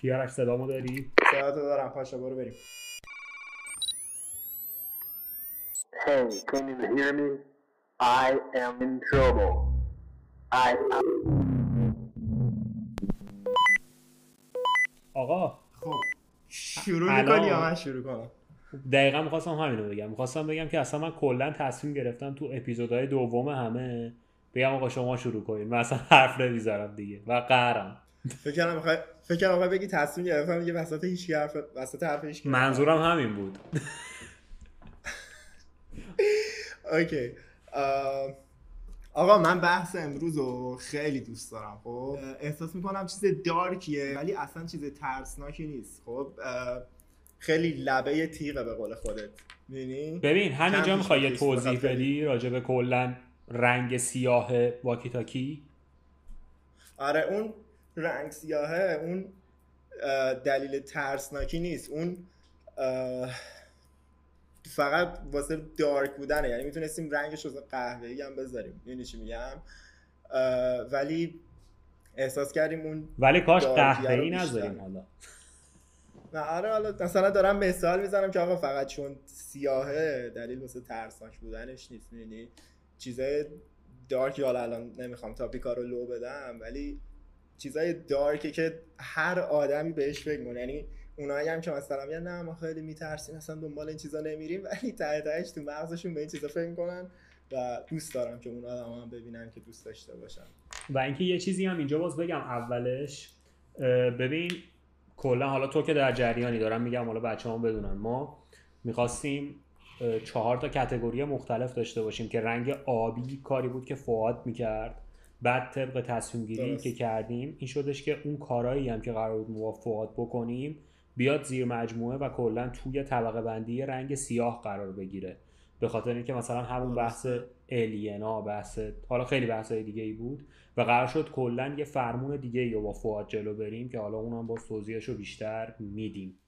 کیارش صدامو داری؟ صدا دارم پاشا برو بریم. Hey, can you hear me? I am in trouble. I آقا. خب شروع می‌کنی یا من شروع کنم؟ دقیقا می‌خواستم همینو بگم. می‌خواستم بگم که اصلا من کلا تصمیم گرفتم تو اپیزودهای دوم همه بگم آقا شما شروع کنین. من اصلا حرف نمی‌زنم دیگه و قهرم. فکر کردم می‌خوای فکر می‌خوای بگی تصمیم گرفتم دیگه وسط هیچ حرف وسط حرف هیچ منظورم همین بود. اوکی. آقا من بحث امروز رو خیلی دوست دارم خب؟ احساس می‌کنم چیز دارکیه ولی اصلا چیز ترسناکی نیست خب؟ خیلی لبه تیغه به قول خودت. می‌دونی ببین همینجا می‌خوای یه توضیح بدی راجع به کلا رنگ سیاه واکی تاکی آره اون رنگ سیاهه اون دلیل ترسناکی نیست. اون فقط واسه دارک بودنه. یعنی می‌تونستیم رنگش رو قهوه‌ای هم بذاریم. می‌دونی چی میگم؟ ولی احساس کردیم اون ولی کاش قهوه‌ای. نذاریم حالا. نه آره حالا مثلا دارم مثال می‌زنم که آقا فقط چون سیاهه دلیل واسه ترسناک بودنش نیست. می‌دونی؟ چیزای دارک حالا الان نمی‌خوام تاپیکا رو لو بدم ولی چیزای دارکه که هر آدمی بهش فکر کنه یعنی اونایی هم که مثلا میگن نه ما خیلی میترسیم اصلا دنبال این چیزا نمیریم ولی ته تهش تو مغزشون به این چیزا فکر کنن و دوست دارم که اون آدم هم ببینن که دوست داشته باشن و اینکه یه چیزی هم اینجا باز بگم اولش ببین کلا حالا تو که در جریانی دارم میگم حالا بچه هم بدونن. ما می‌خواستیم چهار تا کتگوری مختلف داشته باشیم که رنگ آبی کاری بود که فواد می‌کرد. بعد طبق تصمیم گیری درست. که کردیم این شدش که اون کارایی هم که قرار بود فواد بکنیم بیاد زیر مجموعه و کلا توی طبقه بندی رنگ سیاه قرار بگیره. به خاطر اینکه مثلا همون بحث الینا بحث حالا خیلی بحث دیگه ای بود و قرار شد کلا یه فرمون دیگه ای رو با فواد جلو بریم که حالا اونم با توضیحش رو بیشتر میدیم.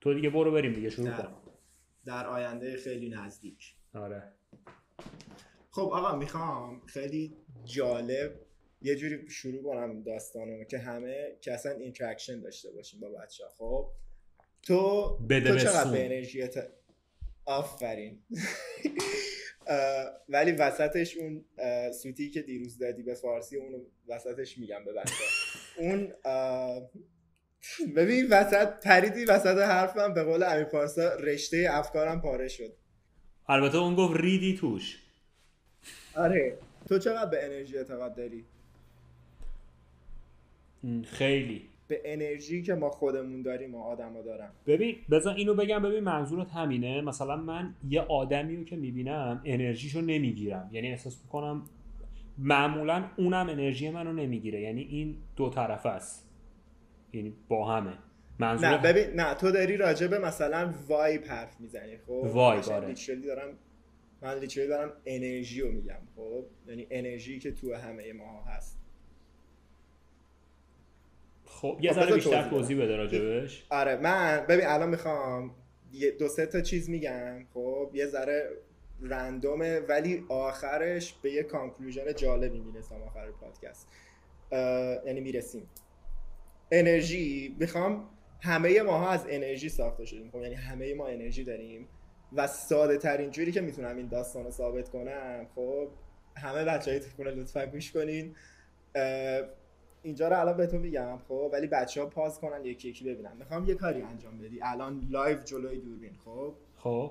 تو دیگه برو بریم دیگه شروع کن. در آینده خیلی نزدیک. آره. خب آقا می‌خوام خیلی جالب یه جوری شروع کنم داستانو که همه که اصلا interaction داشته باشیم با بچه خب تو تو چقدر. به انرژیت آفرین. ولی وسطش اون سوتی که دیروز دادی به فارسی اونو وسطش میگم به بچه اون ببین وسط پریدی وسط حرفم به قول امیر پارسا رشته افکارم پاره شد. البته اون گفت ریدی توش. آره. تو چقدر به انرژی اعتقاد داری؟ خیلی. به انرژی که ما خودمون داریم ما آدما دارن ببین بذار اینو بگم. ببین منظورت همینه. مثلا من یه آدمی رو که می‌بینم انرژیشو نمی‌گیرم. یعنی احساس می‌کنم معمولا اونم انرژی منو نمی‌گیره. یعنی این دو طرفه است. یعنی با همه. نه منظور ببین نه تو داری راجع به مثلا وایب حرف می‌زنی خب؟ وایب، آره. دارم من لیترلی دارم انرژی رو میگم خب؟ یعنی انرژی که تو همه ما هست. خب یه خب ذره بیشتر توضیح بده راجبش آره من ببین الان می‌خوام دو سه تا چیز میگم خب؟ یه ذره random ه ولی آخرش به یه conclusion جالبی می‌رسم آخر پادکست. یعنی می‌رسیم. انرژی می‌خوام همه ماها از انرژی ساخته شدیم خب؟ یعنی همه ما انرژی داریم. و ساده ترین جوری که می‌تونم این داستان رو ثابت کنم خب همه بچه های خونه لطفا گوش کنین. اینجا رو الان بهتون میگم خب ولی بچه ها pause کنن یکی یکی ببینن. می‌خوام یه کاری انجام بدی. الان live جلوی دوربین خب؟ خب.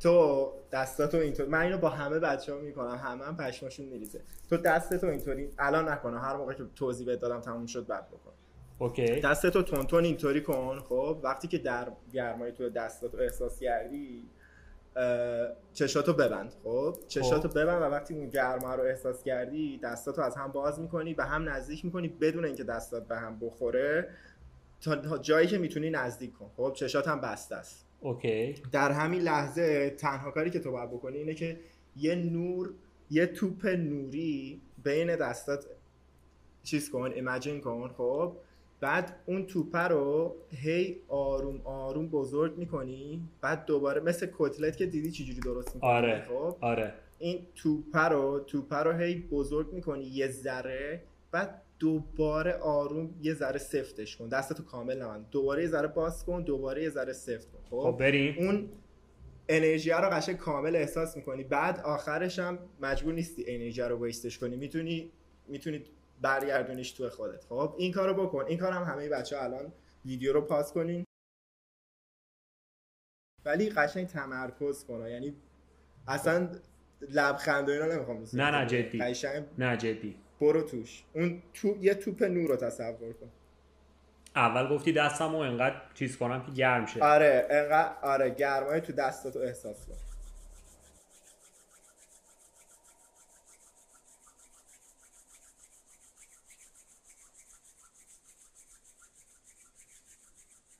تو دستاتو اینطور من اینو با همه بچه ها می‌کنم همه هم پشماشون میریزه. تو دستتو اینطوری الان نکنه هر موقع که توضیح بهت دادم تموم شد بعد بکن. اوکی. دستتو تونتون اینطوری کن خب؟ وقتی که در گرمای تو دستاتو احساس کردی چشاتو ببند خب؟ چشاتو ببند و وقتی اون گرما رو احساس کردی دستاتو از هم باز می‌کنی به هم نزدیک می‌کنی بدون اینکه دستات به هم بخوره. تا جایی که می‌تونی نزدیک کن خب؟ چشات هم بسته است. اوکی. در همین لحظه تنها کاری که تو باید بکنی اینه که یه نور یه توپ نوری بین دستات چیز کن ایمجین کن خب؟ بعد اون توپه رو هی آروم آروم بزرگ می‌کنی بعد دوباره مثل کتلت که دیدی چجوری درست می‌کنی آره. خب؟ آره. این توپه رو توپه رو هی بزرگ می‌کنی یه ذره بعد دوباره آروم یه ذره سفتش کن. دستتو کامل نبند. دوباره یه ذره باز کن دوباره یه ذره سفت کن خب؟ خب بریم. اون انرژی رو قشنگ کامل احساس می‌کنی. بعد آخرش هم مجبور نیستی انرژی رو ویستش کنی. می‌تونی می‌تونی برگردونیش تو خودت. خب این کارو بکن. این کارم همه بچه ها الان ویدیو رو پاس کنین. ولی قشنگ تمرکز کن. یعنی اصلا لبخند و اینا نمی‌خوام. نه، نه، جدی. قشنگ نه جدی. برو توش. اون تو یه توپ نور رو تصور کن. اول گفتی دستمو انقدر چیز کنم که گرم شه. آره انقدر آره گرمای تو دستاتو احساس کن.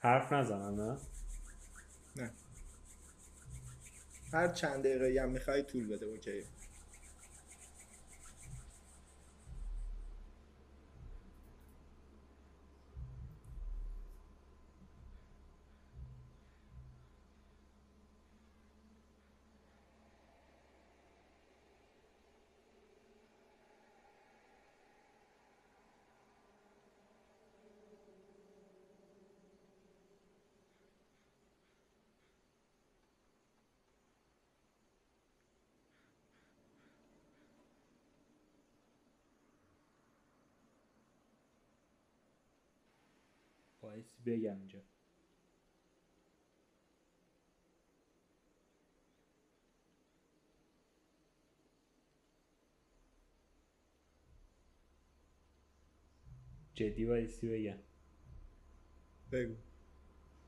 حرف نزنم نه؟ نه. هر چند دقیقه هم می‌خوای طول بده اوکی. بایستی بگم اینجا. جدی بایستی بگم. بگو.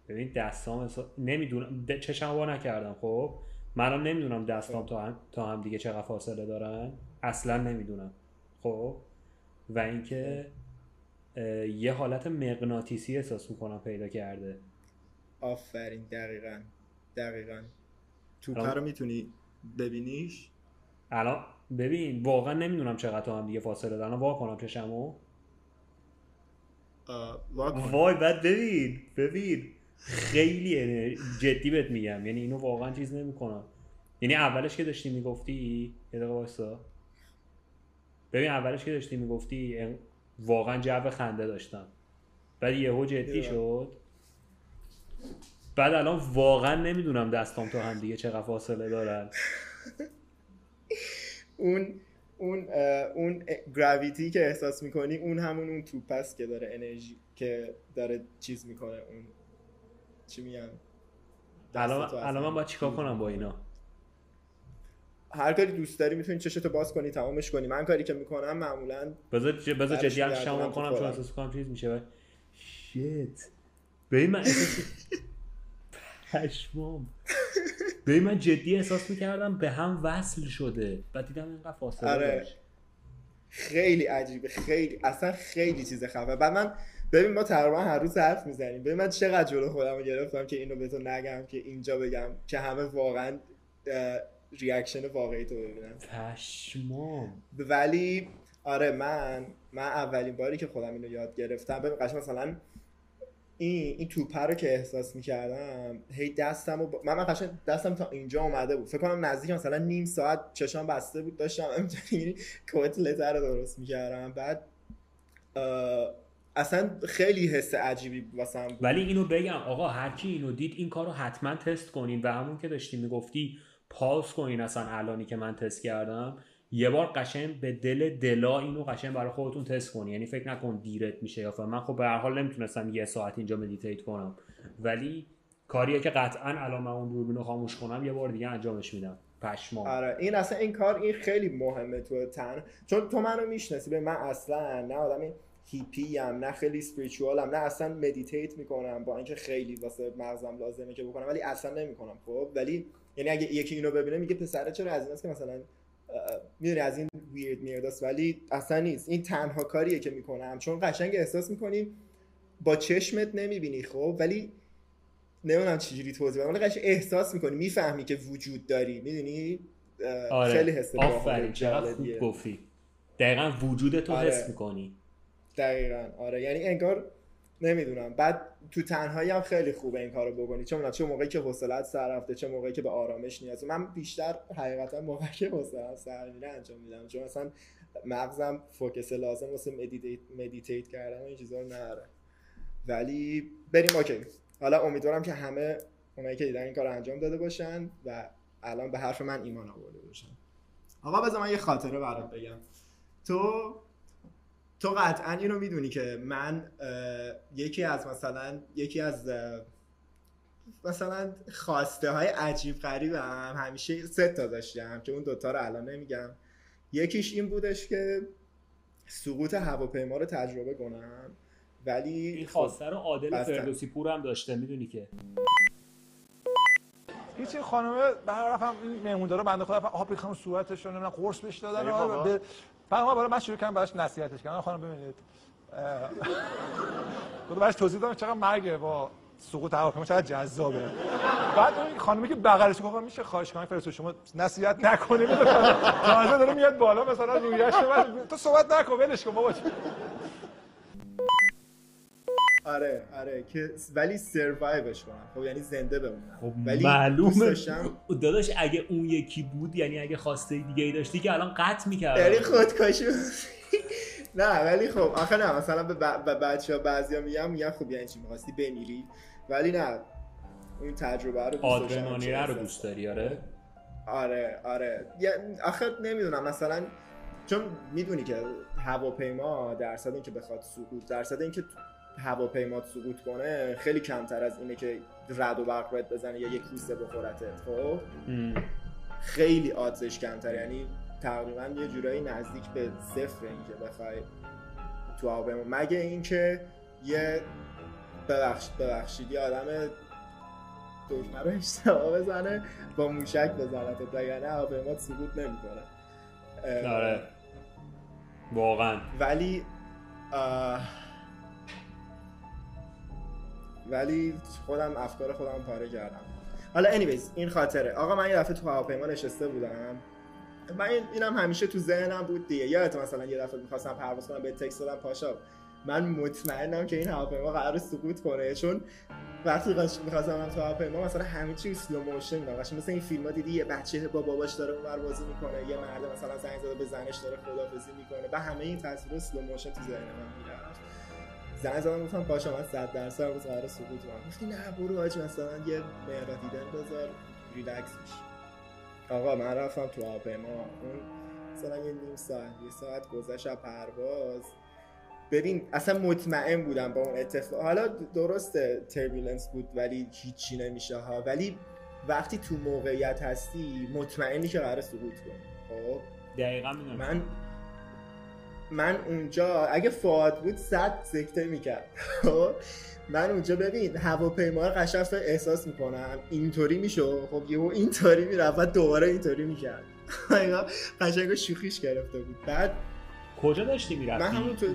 ببین دستام احسا... نمی‌دونم. د... چشم وا نکردم خب؟ منم نمی‌دونم دستام تا هم... تا هم دیگه چقدر فاصله دارن. اصلا نمی‌دونم. خب؟ و اینکه اه، یه حالت مغناطیسی احساس می‌کنم پیدا کرده. آفرین دقیقا دقیقا. توپه الان- رو می‌تونی ببینیش؟ الان ببین واقعا نمی‌دونم چقدر هم دیگه فاصله دارن وا کنم چشمو. وای بعد ببین ببین. خیلی جدی بهت میگم. یعنی اینو واقعا چیز نمی‌کنم. یعنی اولش که داشتی می‌گفتی یه دقیقه ببین اولش که داشتی می‌گفتی واقعا جو خنده داشتم بعد یهو جدی. شد بعد الان واقعا نمی‌دونم دستام تا هم دیگه چقدر فاصله دارن اون اون اون گراویتی که احساس می‌کنی اون همون اون توپ است که داره انرژی که داره چیز می‌کنه اون چی میگم الان الان من باید چیکار کنم با. اینا هر کاری دوست داری می‌تونی چشتو باز کنی تمامش کنی. من کاری که می‌کنم معمولا بذار بذار جدی هم شما تو کنم چون. احساس کنم چیز میشه. شیت. ببین من احساس پشمام. ببین من جدی احساس می‌کردم به هم وصل شده بعد دیدم اینقدر فاصله آره. خیلی عجیبه خیلی اصلا خیلی چیز خفه. بعد من ببین ما تقریبا هر روز حرف می‌زنیم. ببین من چقدر جلو خودم رو گرفتم که اینو به تو نگم که اینجا بگم که همه واقعا reaction واقعی تو ببینن پشمام. ولی آره من من اولین باری که خودم اینو یاد گرفتم ببین قشنگ مثلا این این توپه رو که احساس می‌کردم هی دستم و من من قشنگ دستم تا اینجا اومده بود. فکر کنم نزدیک مثلا نیم ساعت چشام بسته بود داشتم همینطوری کتلته رو درست می‌کردم. بعد اصلا خیلی حس عجیبی واسم ولی اینو بگم آقا هر کی اینو دید این کارو حتما تست کنین. و همون که داشتی می‌گفتی pause کنین اصلا الانی که من تست کردم. یه بار قشنگ به دل دلا اینو قشنگ برای خودتون تست کنی یعنی فکر نکن دیرت میشه یا فلان. من خب به هر حال نمی‌تونستم یه ساعت اینجا meditate کنم. ولی کاریه که قطعا الان من اون دوربینو خاموش کنم یه بار دیگه انجامش میدم. پشمام. آره این اصلا این کار این خیلی مهمه تو تن. چون تو منو می‌شناسی به من اصلا نه آدم هیپی ام نه خیلی spiritual ام نه اصلا meditate می‌کنم با اینکه خیلی واسه مغزم لازمه که بکنم ولی اصلا نمی‌کنم خب؟ ولی یعنی اگه یکی اینو ببینه میگه پسره چرا از ایناست که مثلا می‌دونی از این weird میرداست ولی اصلا نیست. این تنها کاریه که می‌کنم چون قشنگ احساس می‌کنی با چشمت نمی‌بینی خب؟ ولی نمی‌دونم چجوری توضیح بدم. ولی قشنگ احساس می‌کنی می‌فهمی که وجود داری. می‌دونی؟ آره. خیلی حس، آفرین، چقدر خوب گفتی. دقیقا وجودتو آره. حس می‌کنی. دقیقا. آره. یعنی انگار نمی‌دونم. بعد تو تنهایی هم خیلی خوبه این کارو بکنی. چون چه موقعی که حوصلت سر رفته چه موقعی که به آرامش نیاز. من بیشتر حقیقتا موقعی که حوصله‌ام سر میره انجام میدم. چون مثلا مغزم focus لازم واسه meditate, meditate کردن و این چیزا رو نداره. ولی بریم اوکی. حالا امیدوارم که همه اونایی که دیدن این کار انجام داده باشن و الان به حرف من ایمان آورده باشن. آقا بذار من یه خاطره برات بگم. تو تو قطعا اینو می‌دونی که من یکی از مثلا یکی از مثلا خواسته های عجیب غریبم همیشه سه تا داشتم که اون دوتا رو الان نمیگم. یکیش این بودش که سقوط هواپیما رو تجربه کنم ولی این خواسته رو عادل فردوسی پور هم داشته می‌دونی که. هیچ خانمه به هر رفتم این مهموندارا بنده خدا آب ریختن صورتش رو نمی‌دونم قرص بهش دادن بعد برای من شروع کردم براش نصیحتش کردم. خانم ببینید خود براش توضیح دادم چقدر مرگه با سقوط هواپیما چقدر جذابه. بعد اون خانمی که بغلش گفت میشه خواهش کنم فرستو شما نصیحت نکنید. تازه داره میاد بالا مثلا رویش تو صحبت نکن ولش کن بابا. آره آره که ولی سروایوش کنم خب یعنی زنده بمونم خب ولی معلومه. داداش اگه اون یکی بود یعنی اگه خواسته دیگه ای داشتی که الان قطع می‌کرد یعنی خودکشی نه ولی خب آخه نه مثلا به, ب... بچه ها بعضی ها میگم میگم خب یعنی چی می‌خواستی بمیری؟ ولی نه. اون تجربه رو دوست رو دوست داری آره؟ آره آره. آخه نمی‌دونم مثلا چون می‌دونی که هواپیما درصد اینکه بخواد سقوط درصد اینکه هواپیما سقوط کنه خیلی کمتر از اینه که رد و برق باید بزنه یا یک کوسه بخورتت خب؟ خیلی آدزش کمتر یعنی تقریبا یه جورایی نزدیک به صفر اینکه بخوای تو هواپیما. مگه اینکه یه ببخشید ببخشید یه آدم دکمه رو اشتباه بزنه با موشک بزنه تا یعنی هواپیما سقوط نمی‌کنه. آره. واقعا. ولی ولی خودم افکار خودم پاره کردم. حالا anyways این خاطره. آقا من یه دفعه تو هواپیما نشسته بودم. من اینم همیشه تو ذهنم بود دیگه. یادت مثلا یه دفعه می‌خواستم پرواز کنم به تکست دادم پاشا. من مطمئنم که این هواپیما قرار سقوط کنه. چون وقتی می‌خواستم تو هواپیما مثلا همه چی سلو موشن میدم مثلا این فیلم ها دیدی یه بچه با باباش داره اونور بازی می‌کنه یه مرد مثلا زنگ زده به زنش داره خدافظی می‌کنه. و همه این تصویر سلو موشن تو ذهن من زنگ زدم گفتم پاشا من 100 درصد روز قرار سقوط کنم. گفتی نه برو آجی مثلا یه مهرا دیدن بذار ریلکس میشی آقا من رفتم تو هواپیما اون مثلا یه نیم ساعت یه ساعت گذشت پرواز. ببین اصلا مطمئن بودم با اون اتفاق. حالا درسته تربیلنس بود ولی هیچی نمیشه ها. ولی وقتی تو موقعیت هستی مطمئنی که قرار سقوط کنی. خب؟ دقیقا من من اونجا اگه فواد بود صد سکته می‌کرد. خب؟ من اونجا ببین هواپیما رو قشنگ احساس می‌کنم. اینطوری میشه خب یهو اینطوری می‌رفت و دوباره اینطوری می‌کرد. قشنگ شوخیش گرفته بود. بعد کجا داشتی می‌رفتی؟ من همون تو...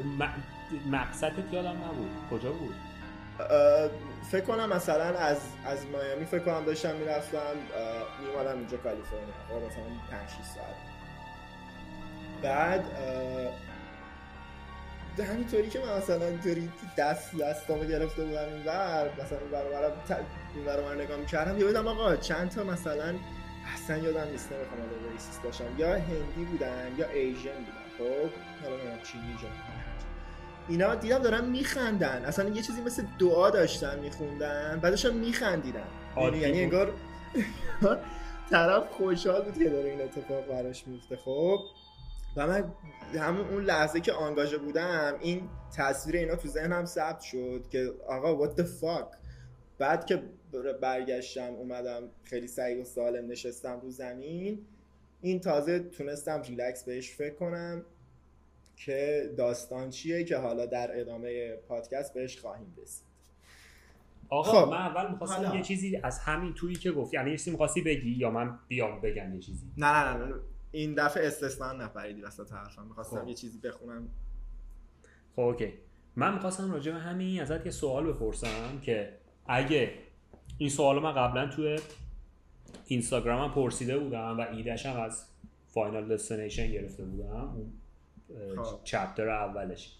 مقصدت یادم نبود. کجا بود؟ فکر کنم مثلا از از مایامی فکر کنم داشتم می‌رفتم میومدم اینجا کالیفرنیا. مثلا 5 6 ساعت. بعد همینطوری که من مثلا اینطوری دست دستامو گرفته بودم این ور مثلا این برابر این برابر نگاه می‌کردم یادم آقا چند تا مثلا اصلا یادم نیست نمی‌خوام الان ریسیس باشم. یا هندی بودن یا ایژن بودن خب؟ حالا نمی‌دونم چینی جا اینا دیدم دارن میخندن. اصلا یه چیزی مثل دعا داشتن میخوندن بعدش هم میخندیدن. یعنی یعنی انگار طرف خوشحال بود که داره این اتفاق براش میفته خب؟ و من همون اون لحظه که آنگاژه بودم این تصویر اینا تو ذهنم ثبت شد که آقا what the fuck بعد که برگشتم اومدم خیلی سعی و سالم نشستم رو زمین این تازه تونستم ریلکس بهش فکر کنم که داستان چیه که حالا در ادامه پادکست بهش خواهیم رسید. آقا خب. من اول می‌خواستم یه چیزی از همین تویی که گفتی. یعنی یه چیزی می‌خواستی بگی یا من بیام بگم یه چیزی؟ نه نه نه, نه. این دفعه استثنا نپریدی وسط حرفم. می‌خواستم خب. یه چیزی بخونم. خب okay. من می‌خواستم راجع به همین ازت یه سوال بپرسم که اگه این سوال من قبلا توی اینستاگرامم پرسیده بودم و ایدهش هم از Final Destination گرفته بودم اون chapter اولش.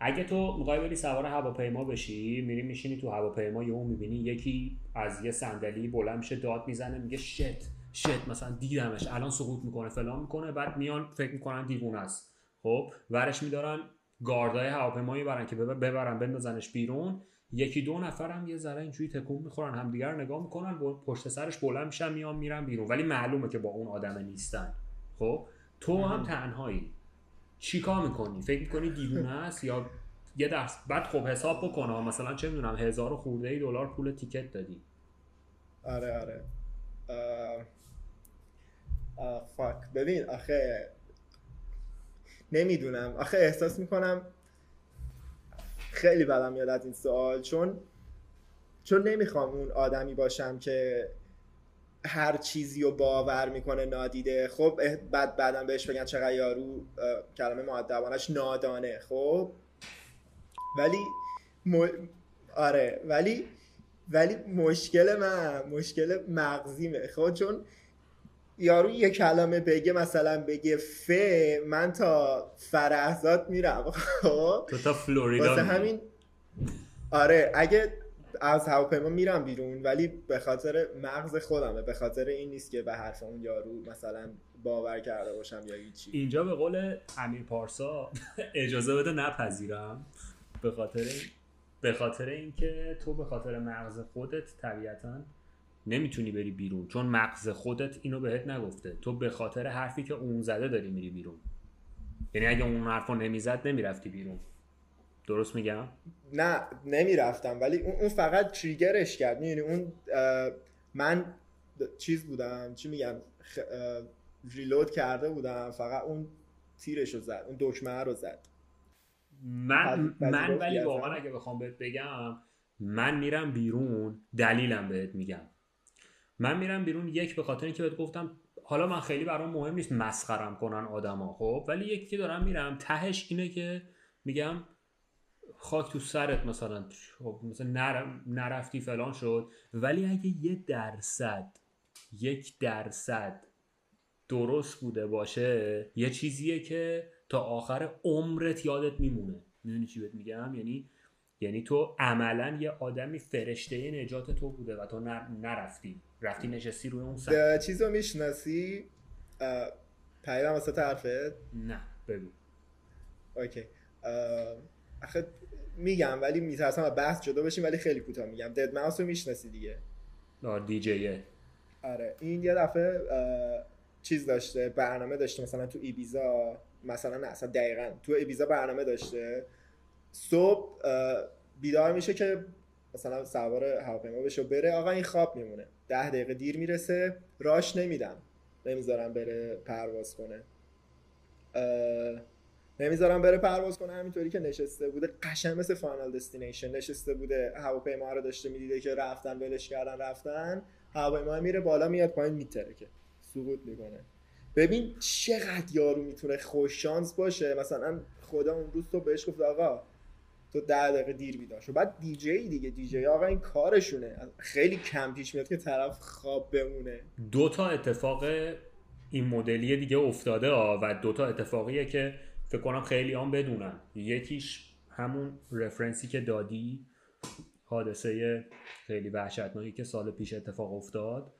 اگه تو می‌خوای بری سوار هواپیما بشی میری میشینی تو هواپیما یهو می‌بینی یکی از یه صندلی بلند میشه داد می‌زنه میگه shit shit مثلا دیدمش الان سقوط می‌کنه فلان می‌کنه بعد میان فکر می‌کنن دیوونه است. خب ورش میدارن گاردای هواپیما می‌برن که ببر- ببرن بندازنش بیرون. یکی دو نفر هم یه ذره اینجوری تکون می‌خورن همدیگر رو نگاه می‌کنن پشت سرش بلند میشن میان میرن بیرون. ولی معلومه که با اون آدمه نیستن. خب تو هم تنهایی. چیکار می‌کنی؟ فکر می‌کنی دیوونه است یا یه درس؟ بعد خب حساب بکنه مثلا چه می‌دونم هزار خورده ای دلار پول تیکت دادی. آره آره. آه... فاک ببین آخه نمی‌دونم. آخه احساس می‌کنم خیلی بدم میاد از این سوال چون چون نمی‌خوام اون آدمی باشم که هر چیزی رو باور می‌کنه نادیده. خب بعد بعدم بهش بگن چقدر یارو کلمه معدبانش نادانه. خب ولی م... آره ولی ولی مشکل من مشکل مغزیمه. خب چون یارو یه کلمه بگه مثلا بگه ف من تا فرهزاد میرم. خب؟ تو تا فلوریدا واسه. همین آره اگه از هواپیما میرم بیرون ولی به خاطر مغز خودمه. به خاطر این نیست که به حرف اون یارو مثلا باور کرده باشم یا هیچی. اینجا به قول امیر پارسا اجازه بده نپذیرم. به خاطر به خاطر اینکه تو به خاطر مغز خودت طبیعتا نمی‌تونی بری بیرون چون مغز خودت اینو بهت نگفته. تو به خاطر حرفی که اون زده داری میری بیرون. یعنی اگه اون حرفو نمی‌زد نمی‌رفتی بیرون. درست میگم؟ نه نمی‌رفتم ولی اون فقط تریگرش کرد. می‌دونی اون من چیز بودم چی میگم خ- ریلود کرده بودم فقط اون تیرش رو زد اون دکمه رو زد. من من ولی؟ واقعا اگه بخوام بهت بگم من میرم بیرون دلیلم بهت میگم. من میرم بیرون یک به خاطر اینکه بهت گفتم حالا من خیلی برام مهم نیست مسخرم کنن آدما خب؟ ولی یکی دارم میرم تهش اینه که میگم خاک تو سرت مثلا خب مثلا نر- نرفتی فلان شد. ولی اگه یه درصد یک درصد درست بوده باشه یه چیزیه که تا آخر عمرت یادت میمونه. می‌دونی چی بهت میگم؟ یعنی یعنی تو عملا یه آدمی فرشته نجات تو بوده و تو نر- نرفتی. رفتی نشستی روی اون سر. چیز رو می‌شناسی؟ پیام واسه حرفت نه بگو. اوکی. اه، آخه میگم ولی میترسم از بحث جدا بشیم ولی خیلی کوتاه میگم. دد ماوس رو می‌شناسی دیگه؟ آه دیجیه آره. این یه دفعه چیز داشته برنامه داشته مثلا تو ایبیزا مثلا نه اصلا دقیقا تو ایبیزا برنامه داشته. صبح بیدار میشه که مثلا سوار هواپیما بشه و بره آقا این خواب میمونه. ده دقیقه دیر می‌رسه راش نمیدم. نمی‌ذارم بره پرواز کنه. نمی‌ذارم بره پرواز کنه همینطوری که نشسته بوده. قشنگ مثل فانال دستینیشن نشسته بوده. هواپیما رو داشته می‌دیده که رفتن ولش کردن رفتن. هواپیما میره بالا میاد پایین میترکه. سقوط می‌کنه. ببین چقدر یارو می‌تونه خوش شانس باشه. مثلا خدا اون روز تو بهش گفت آقا تو ده دقیقه دیر بیدار شو. بعد دیجی دیگه دیجی آقا این کارشونه. خیلی کم پیش میاد که طرف خواب بمونه. دو تا اتفاق این مدلی دیگه افتاده ها و دو تا اتفاقیه که فکر کنم خیلی هم بدونن. یکیش همون رفرنسی که دادی حادثه خیلی وحشتناکی که سال پیش اتفاق افتاد.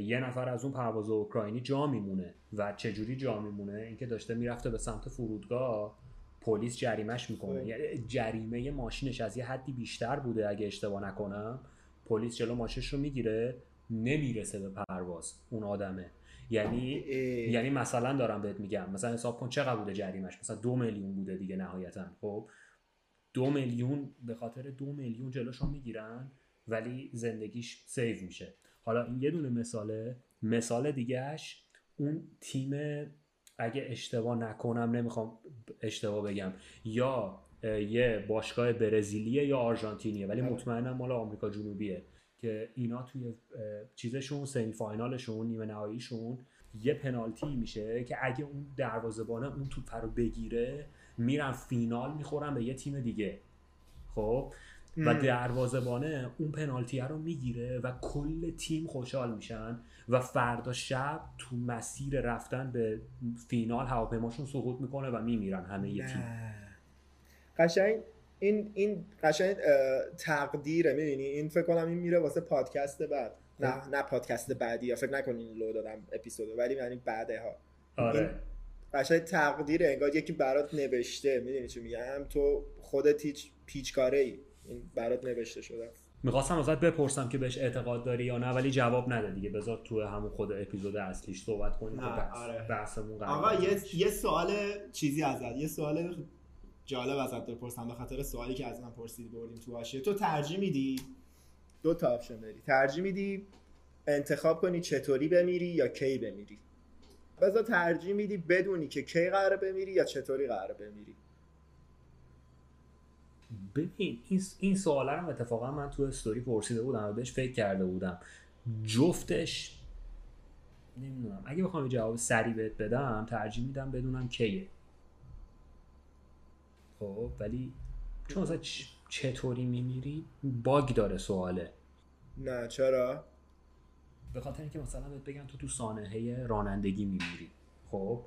یه نفر از اون پرواز اوکراینی جا میمونه. و چجوری جا میمونه؟ اینکه داشته می‌رفته به سمت فرودگاه. پلیس جریمش می‌کنه. خب. یعنی جریمه ماشینش از یه حدی بیشتر بوده اگه اشتباه نکنم. پلیس جلو ماشینش رو می‌گیره نمی‌رسه به پرواز اون آدمه. یعنی اه. یعنی مثلا دارم بهت میگم مثلا حساب کن چقدر بوده جریمش مثلا دو میلیون بوده دیگه نهایتا خب؟ دو میلیون به خاطر دو میلیون جلوشو می‌گیرن ولی زندگیش سیو میشه. حالا این یه دونه مثاله. مثال دیگهش اون تیم اگه اشتباه نکنم نمی‌خوام اشتباه بگم. یا یه باشگاه برزیلیه یا آرژانتینیه ولی آره. مطمئنم مال آمریکا جنوبیه که اینا توی چیزشون سمی فاینالشون نیمه نهاییشون یه پنالتی میشه که اگه اون دروازه‌بان اون توپ رو بگیره میرن فینال می‌خورن به یه تیم دیگه. خب؟ و ام. دروازه‌بانه اون پنالتی رو می‌گیره و کل تیم خوشحال میشن و فردا شب تو مسیر رفتن به فینال هواپیماشون سقوط می‌کنه و میمیرن همه یه تیم. قشنگ. این این قشنگ تقدیره می‌دونی؟ این فکر کنم این میره واسه پادکست بعد. نه نه پادکست بعدی. یا فکر نکنین لو دادم اپیزودو ولی یعنی بعده ها. آره. قشنگ تقدیر انگار یکی برات نوشته. می‌دونی چی میگم؟ تو خودت هیچ هیچکاره ای این برات نوشته شده است می‌خواستم ازت بپرسم که بهش اعتقاد داری یا نه ولی جواب نده دیگه. بذار تو همون خود اپیزود اصلیش صحبت کنیم. بحث آره. بحثمون قراره آقا یه. یه سوال چیزی ازت یه سوال جالب ازت بپرسم به خاطر سوالی که از من پرسیدی بردیم تو حاشیه تو ترجیح میدی؟ دو تا option داری. ترجیح میدی انتخاب کنی چطوری بمیری یا کی بمیری. بذار ترجیح میدی بدونی که کی قراره بمیری یا چطوری قراره بمیری. ببین این این سوالا رو اتفاقا من تو استوری پرسیده بودم و بهش فکر کرده بودم. جفتش نمی‌دونم. اگه بخوام جواب سریع بهت بدم ترجیح میدم بدونم کیه. خب ولی چون مثلا چطوری میمیری باگ داره سواله. نه چرا؟ به خاطر اینکه مثلا بهت بگم تو تو سانحه رانندگی میمیری. خب؟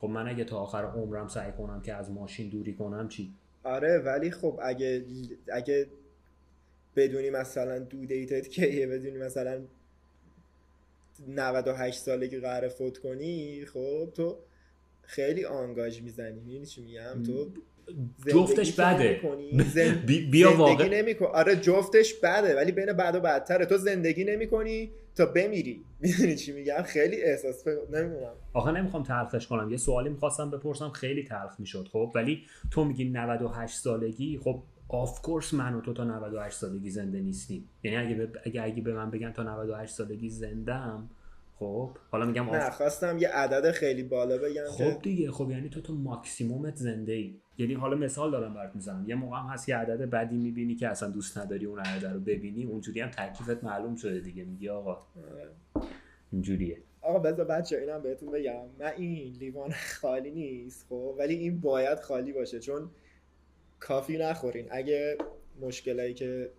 خب من اگه تا آخر عمرم سعی کنم که از ماشین دوری کنم چی؟ آره ولی خب اگه اگه بدونی مثلا دو دیتت کیه بدونی مثلا 98 سالگی قراره فوت کنی خب تو خیلی آنگاژ می‌زنی. می‌دونی چی میگم؟ تو جفتش بده. بی- بیا زندگی واقعی. آره جفتش بده ولی بین بد و بدتره. تو زندگی نمی‌کنی تا بمیری. می‌دونی چی میگم؟ خیلی احساس نمی‌دونم آخه نمی‌خوام تلخش کنم. یه سوالی می‌خواستم بپرسم. خیلی تلخ می‌شد خب؟ ولی تو میگی 98 سالگی. خب of course من و تو تا 98 سالگی زنده نیستیم. یعنی اگه به, اگه, اگه به من بگن تا 98 سالگی زندم خب حالا میگم نه of خواستم یه عدد خیلی بالا بگم خب دیگه خب یعنی تو تو ماکسیمومت زنده ای یعنی حالا مثال دارم برات می‌زنم. یه موقع هم هست یه عدد بدی می‌بینی که اصلا دوست نداری اون عدد رو ببینی اونجوری هم تکلیفت معلوم شده دیگه. میگی آقا آره. اینجوریه. آقا بذار بچه اینم بهتون بگم. من این لیوان خالی نیست خب؟ ولی این باید خالی باشه چون کافی نخورین. اگه مشکلایی که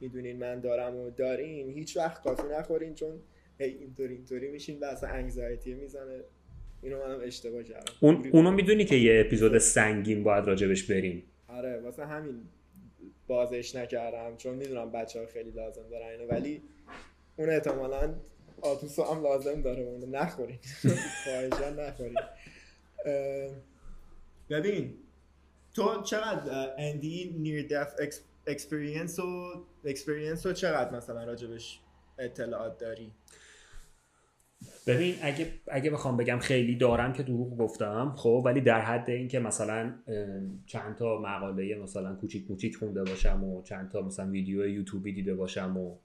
می‌دونین من دارم و دارین هیچ وقت کافی نخورین چون هی اینطوری اینطوری میشین و اصلا انگزایتی می‌زنه. اینو منم اشتباه کردم. اون اونو می‌دونی که یه اپیزود سنگین باید راجبش بریم. آره واسه همین بازش نکردم چون می‌دونم بچه ها خیلی لازم دارن اینو ولی اون احتمالا آتوسو هم لازم داره اونو نخورین خواهشا نخورین ببین تو چقدر اندی نیر دف اکسپریانس و اکسپریانس رو چقدر مثلا راجبش اطلاعات داری؟ ببین اگه اگه بخوام بگم خیلی دارم که دروغ گفتم خب ولی در حد اینکه مثلا چند تا مقاله مثلا کوچیک کوچیک خونده باشم و چند تا مثلا ویدیو یوتیوبی دیده باشم و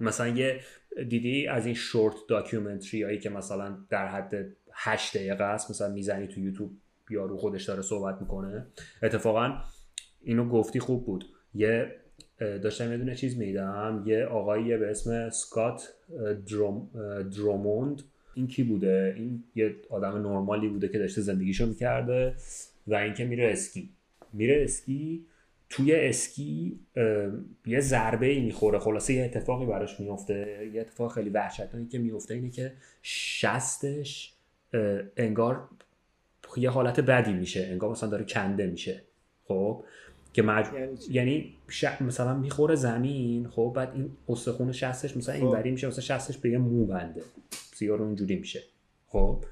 مثلا یه دیدی از این شورت داکیومنتری هایی که مثلا در حد 8 دقیقه است مثلا می‌زنی تو یوتیوب یارو خودش داره صحبت می‌کنه. اتفاقا اینو گفتی خوب بود. یه داشتم یه دونه چیز میدم. یه آقایی به اسم سکات دروم، دروموند این کی بوده؟ این یه آدم نرمالی بوده که داشته زندگیشو می‌کرده و اینکه میره اسکی. میره اسکی توی اسکی یه ضربه ای می‌خوره. خلاصه یه اتفاقی براش میفته یه اتفاق خیلی وحشتناکی که میفته اینه که شستش انگار یه حالت بدی میشه. انگار مثلا داره کنده میشه. خب؟ که مج... یعنی؟ یعنی ش... مثلا می‌خوره زمین خب بعد این استخون شستش مثلا خب. اینوری میشه مثلا شستش به یه مو بنده. سیار اونجوری میشه. خب.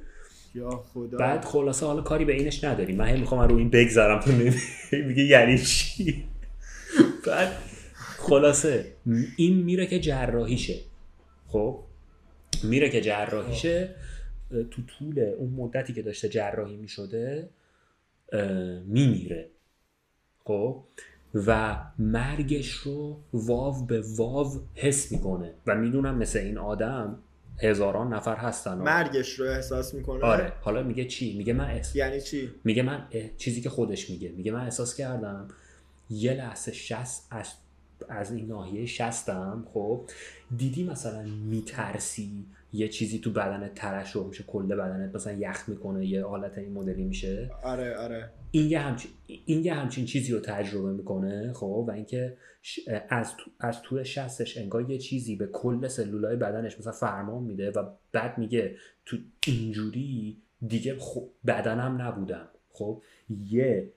یا خدا. بعد خلاصه حالا کاری به اینش نداریم. من هی می‌خوام رو این بگذرم تو میگه یعنی چی؟ بعد خلاصه این میره که جراحیشه. خب. میره که جراحیشه. تو طول اون مدتی که داشته جراحی می‌شده میمیره. خب و مرگش رو واو به واو حس می‌کنه و می‌دونم مثل این آدم هزاران نفر هستن. مرگش رو احساس می‌کنه؟ آره حالا میگه چی؟ میگه من احس... یعنی چی؟ میگه من اه، چیزی که خودش میگه. میگه من احساس کردم یه لحظه شست از, از این ناحیه شستم خب. دیدی مثلا میترسی یه چیزی تو بدنت ترشح میشه کل بدنت مثلا یخ می‌کنه یه حالت این مدلی میشه؟ آره آره. این یه همچین این یه همچین چیزی رو تجربه می‌کنه خب؟ و اینکه از از توی شستش انگار یه چیزی به کل سلولای بدنش مثلا فرمان میده و بعد میگه تو اینجوری دیگه خب بدنم نبودم. خب؟ یه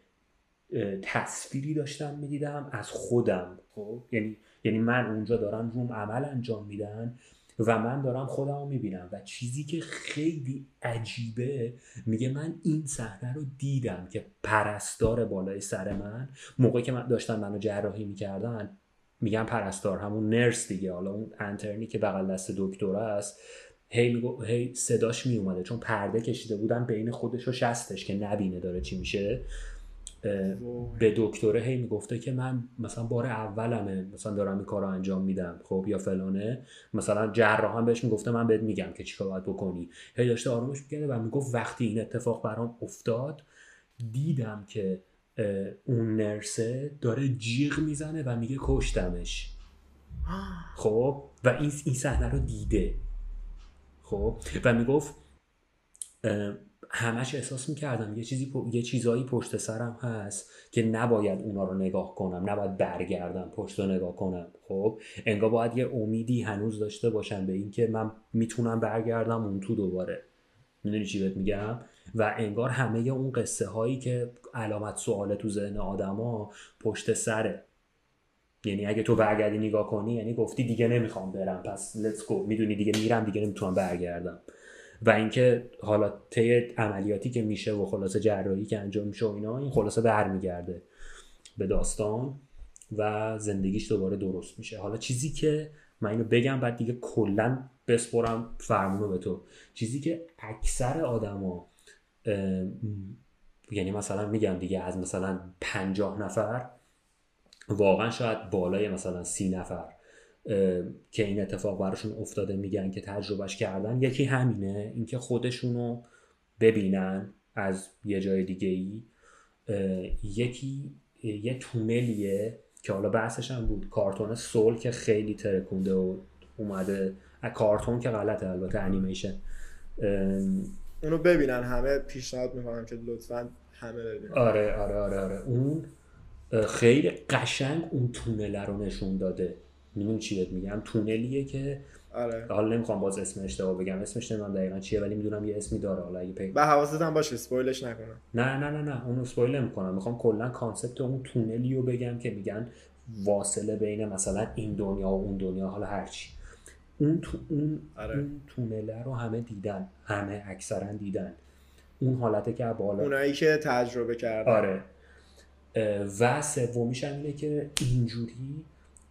تصویری داشتم می‌دیدم از خودم. خب؟ یعنی یعنی من اونجا دارم روم عمل انجام میدن. و من دارم خودم رو می‌بینم. و چیزی که خیلی عجیبه میگه من این صحنه رو دیدم که پرستار بالای سر من موقعی که من داشتن منو جراحی می‌کردن میگن پرستار همون نرس دیگه حالا اون انترنی که بغل دست دکتر است. هی, میگو هی صداش میومده چون پرده کشیده بودن بین خودش و شستش که نبینه داره چی میشه. به دکتره هی می‌گفته که من مثلا بار اولمه مثلا دارم این کار رو انجام میدم خب یا فلانه. مثلا جراح هم بهش می‌گفته من بهت میگم که چیکار باید بکنی. هی داشته آرومش می‌کرده و می‌گفت وقتی این اتفاق برام افتاد دیدم که اون نرسه داره جیغ می‌زنه و میگه کشتمش. خب و این این صحنه رو دیده. خب و می‌گفت همش احساس می‌کردم یه چیزی یه چیزایی پشت سرم هست که نباید اونا رو نگاه کنم نباید برگردم پشت رو نگاه کنم. خب انگار باید یه امیدی هنوز داشته باشم به اینکه من می‌تونم برگردم اون تو دوباره. می‌دونی چی بهت میگم؟ و انگار همه اون قصه هایی که علامت سواله تو ذهن آدما پشت سره. یعنی اگه تو برگردی نگاه کنی یعنی گفتی دیگه نمی‌خوام برم پس let's go. می‌دونی دیگه میرم دیگه نمی‌تونم برگردم. و اینکه حالا طی عملیاتی که میشه و خلاصه جراحی که انجام میشه و اینا این خلاصه برمیگرده به داستان و زندگیش دوباره درست میشه. حالا چیزی که من اینو بگم بعد دیگه کلا بسپرم فرمونو به تو. چیزی که اکثر آدما یعنی مثلا میگم دیگه از مثلا پنجاه نفر واقعا شاید بالای مثلا سی نفر. که این اتفاق براشون افتاده میگن که تجربهش کردن. یکی همینه اینکه خودشونو ببینن از یه جای دیگه ای یکی یه تونلیه که حالا بحثش هم بود کارتون سول که خیلی ترکونده و اومده. کارتون که غلطه البته انیمیشن. اونو ببینن همه پیشنهاد می‌کنم که لطفا همه ببینن. آره آره آره آره. اون خیلی قشنگ اون تونل رو نشون داده. می‌دونی چی بهت میگم؟ تونلیه که آره. حالا نمی‌خوام باز اسم اشتباه بگم. اسمش نمی‌دونم دقیقا چیه ولی می‌دونم یه اسمی داره. حالا اگه پیدا و حواست هم باشه spoil ش نکنم. نه نه نه نه. اونو spoil نمی‌کنم. می‌خوام کلا concept اون تونلی رو بگم که میگن واصله بین مثلا این دنیا و اون دنیا حالا هرچی اون تو اون, آره. اون تونله رو همه دیدن. همه اکثرا دیدن. اون حالته که بالا اونایی که تجربه کردن. آره. و سومیش اینه که اینجوری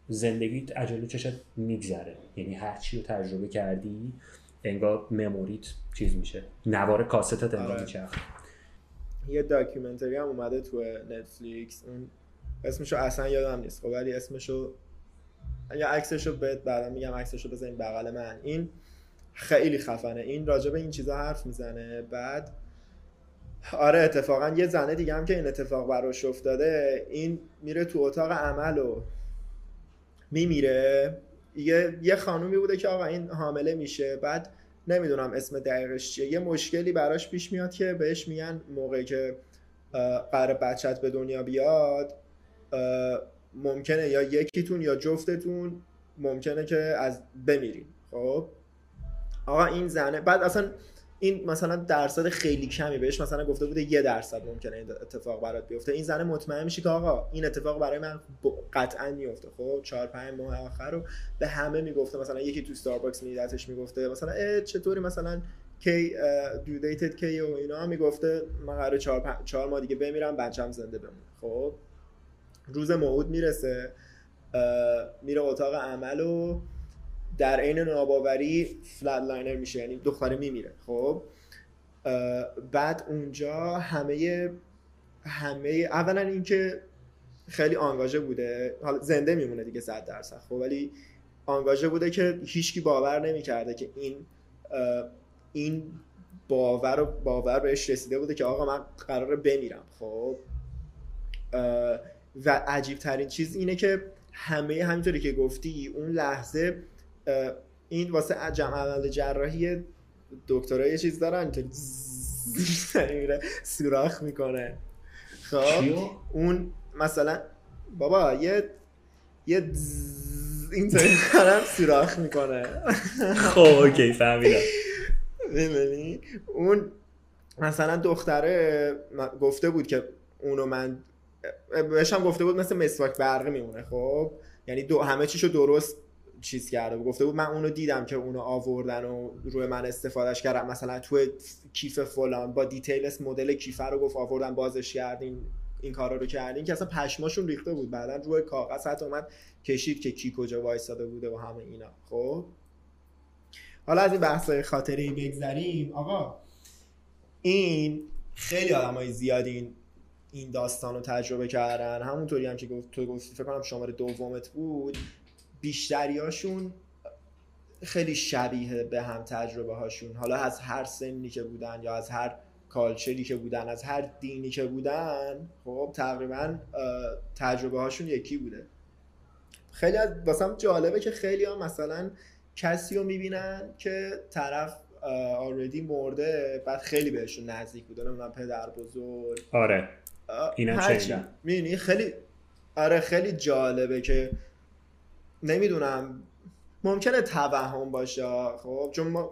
زندگیت از جلو چشت میگذره. یعنی هر چی رو تجربه کردی انگار memory ت چیز میشه. نوار کاستت انگار آره. میچرخ یه documentary هم اومده تو نتفلیکس. اون اسمشو اصلا یادم نیست. خب ولی اسمشو یا عکسشو بهت بعدا میگم عکسشو بزنین بغل من. این خیلی خفنه. این راجع به این چیزا حرف می‌زنه. بعد آره اتفاقا یه زنه دیگه هم که این اتفاق براش افتاده این میره تو اتاق عمل و میمیره. یه یه خانومی بوده که آقا این حامله میشه. بعد نمی‌دونم اسم دقیقش چیه. یه مشکلی براش پیش میاد که بهش میگن موقعی که قرار بچت به دنیا بیاد ممکنه یا یکیتون یا جفتتون ممکنه که ازش بمیرین. خب؟ آقا این زنه بعد اصلا این مثلا درصد خیلی کمی بهش مثلا گفته بوده یه درصد ممکنه این اتفاق برات بیفته. این زنه مطمئن میشه که آقا این اتفاق برای من قطعا میفته خب چهار پنج ماه آخر رو به همه می‌گفته. مثلا یکی تو ستارباکس میدتش می‌گفته. مثلا اه چطوری مثلا کی due date ته کی و اینا می‌گفته. من قراره چهار, پن... چهار ماه دیگه بمیرم بچم زنده بمونه. خب روز موعود می‌رسه میره اتاق عمل و در عین ناباوری flatliner میشه یعنی دختره میمیره خب؟ بعد اونجا همه همه اولا اینکه خیلی engage بوده حالا زنده میمونه دیگه 100 درصد خب؟ ولی engage بوده که هیچکی باور نمی‌کرده که این این باور و باور بهش رسیده بوده که آقا من قراره بمیرم خب؟ و عجیب ترین چیز اینه که همه همینطوری که گفتی اون لحظه این واسه جمع عمل جراحی دکترها یه چیز دارن که میره سوراخ می‌کنه. خب؟ اون مثلا بابا یه یه زز- اینطوری دارم سوراخ می‌کنه. خب اوکی فهمیدم. اون مثلا دختره گفته بود که اونو من بهش هم گفته بود مثل مسواک برقی میمونه خب؟ یعنی دو همه چیشو درست چیز کرده گفته بود من اونو دیدم که اونو آوردن و روی من استفادهش کردم مثلا تو کیف فلان با دیتیلس مدل کیفه رو گفت آوردن بازش کردین این کارا رو کردین که اصلا پشماشون ریخته بود. بعدا روی کاغذ حتی اومد کشید که کی کجا وایساده بوده و همه اینا. خب؟ حالا از این بحث خاطری بگذریم. آقا این خیلی آدمای زیادی این این داستان رو تجربه کردن. همونطوری هم که گفت تو گفتی فکر کنم شماره دومت بود. بیشتریاشون خیلی شبیه به هم تجربه هاشون. حالا از هر سنی که بودن یا از هر کالچری که بودن از هر دینی که بودن خب تقریبا تجربه هاشون یکی بوده. خیلی از واسم جالبه که خیلی ها مثلا کسی رو می‌بینن که طرف آردی مرده بعد خیلی بهشون نزدیک بوده. نمی‌دونم پدر بزرگ. آره. اینم خیلی آره خیلی جالبه که نمی‌دونم. ممکنه توهم باشه خب؟ چون ما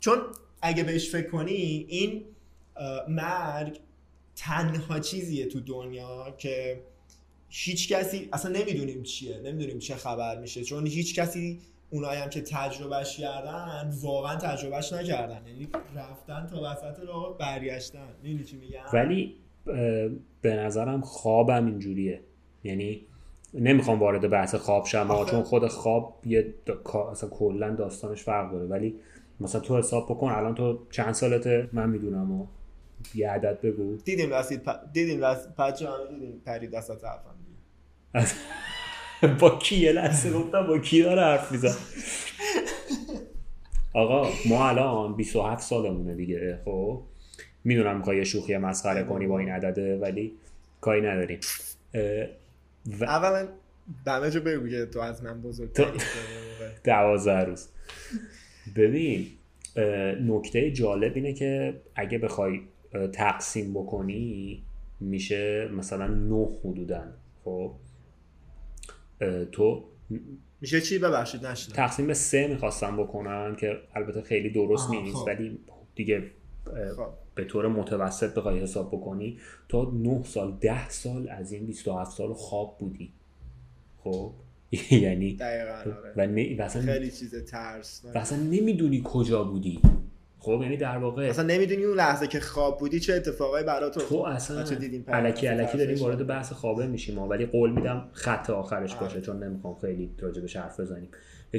چون اگه بهش فکر کنی این مرگ تنها چیزیه تو دنیا که هیچ کسی اصلا نمی‌دونیم چیه نمی‌دونیم چه خبر میشه. چون هیچ کسی اونایی هم که تجربهش کردن واقعا تجربهش نکردن. یعنی رفتن تا وسط راه برگشتن. می‌دونی چی میگم؟ ولی به نظرم خوابم اینجوریه. یعنی نمی‌خوام وارد بحث خواب شم آخه- چون خود خواب یه دا... اصلا کلا داستانش فرق داره. ولی مثلا تو حساب بکن الان تو چند سالته؟ من می‌دونم و یه عدد بگو. دیدیم رسید پ... دیدیم رسید بچه همه دیدیم. پرید وسط حرفم با کی؟ یه لحظه گفتم با کی داره حرف میزن آقا ما الان 27 سالمونه دیگه خب؟ می‌دونم می‌خوای یه شوخی مسخره کنی با این عدده ولی کاری نداریم. و اولا دمه جو بگو که تو از من بزرگتری تو-. دوازده روز. ببین نکته جالب اینه که اگه بخوای تقسیم بکنی میشه مثلا نه حدودن خب؟ تو میشه چی؟ ببخشید نشنم تقسیم به سه می‌خواستم بکنم که البته خیلی درست نیست خب. ولی دیگه خب. به طور متوسط بخوای حساب بکنی تا 9 سال 10 سال از این 27 سال خواب بودی. خب؟ یعنی دقیقا آره. و, نه- خیلی چیز ترس و اصلا نمی‌دونی کجا بودی. خب؟ یعنی در واقع اصلا نمی‌دونی اون لحظه که خواب بودی چه اتفاقایی برات تو اصلا علکی علکی داریم. وارد بحث خوابه میشیم. ولی قول میدم خط آخرش آره. باشه چون نمی‌خوام خیلی راجبش حرف بزنیم.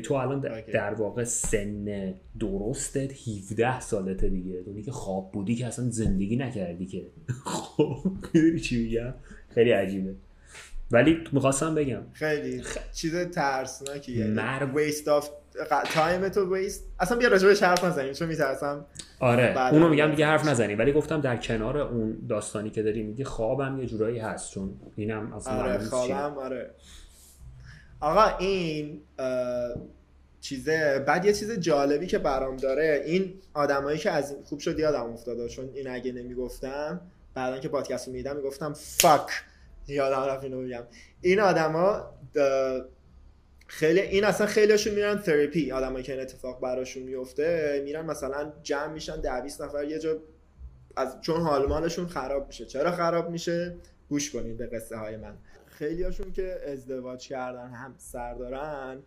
تو الان در- واقع سن درستت 17 سالته دیگه. اونی که خواب بودی که اصلا زندگی نکردی که. خب می‌دونی چی میگم؟ خیلی عجیبه. ولی می‌خواستم بگم. خیلی چیز ترسناکیه مرگ. waste of time تو waste اصلا بیا راجبش حرف نزنیم چون میترسم آره. اونو میگم دیگه حرف. نزنیم. ولی گفتم در کنار اون داستانی که داری میگی خوابم یه جورایی هست چون اینم اصلا آره. خوابم آره. آقا این چیزه بعد یه چیز جالبی که برام داره این آدمایی که از خوب شد یادم افتاده چون این اگه نمی‌گفتم بعدا که پادکست رو میدم می‌گفتم فاک یادم رفت اینو بگم این آدما خیلی این اصلا خیلیشون میرن تراپی آدمایی که این اتفاق براشون میفته میرن مثلا جمع میشن ده 20 نفر یه جا از چون حال مالشون خراب میشه. چرا خراب میشه؟ گوش کنید به قصه های من. خیلی هاشون که ازدواج کردن هم سر دارن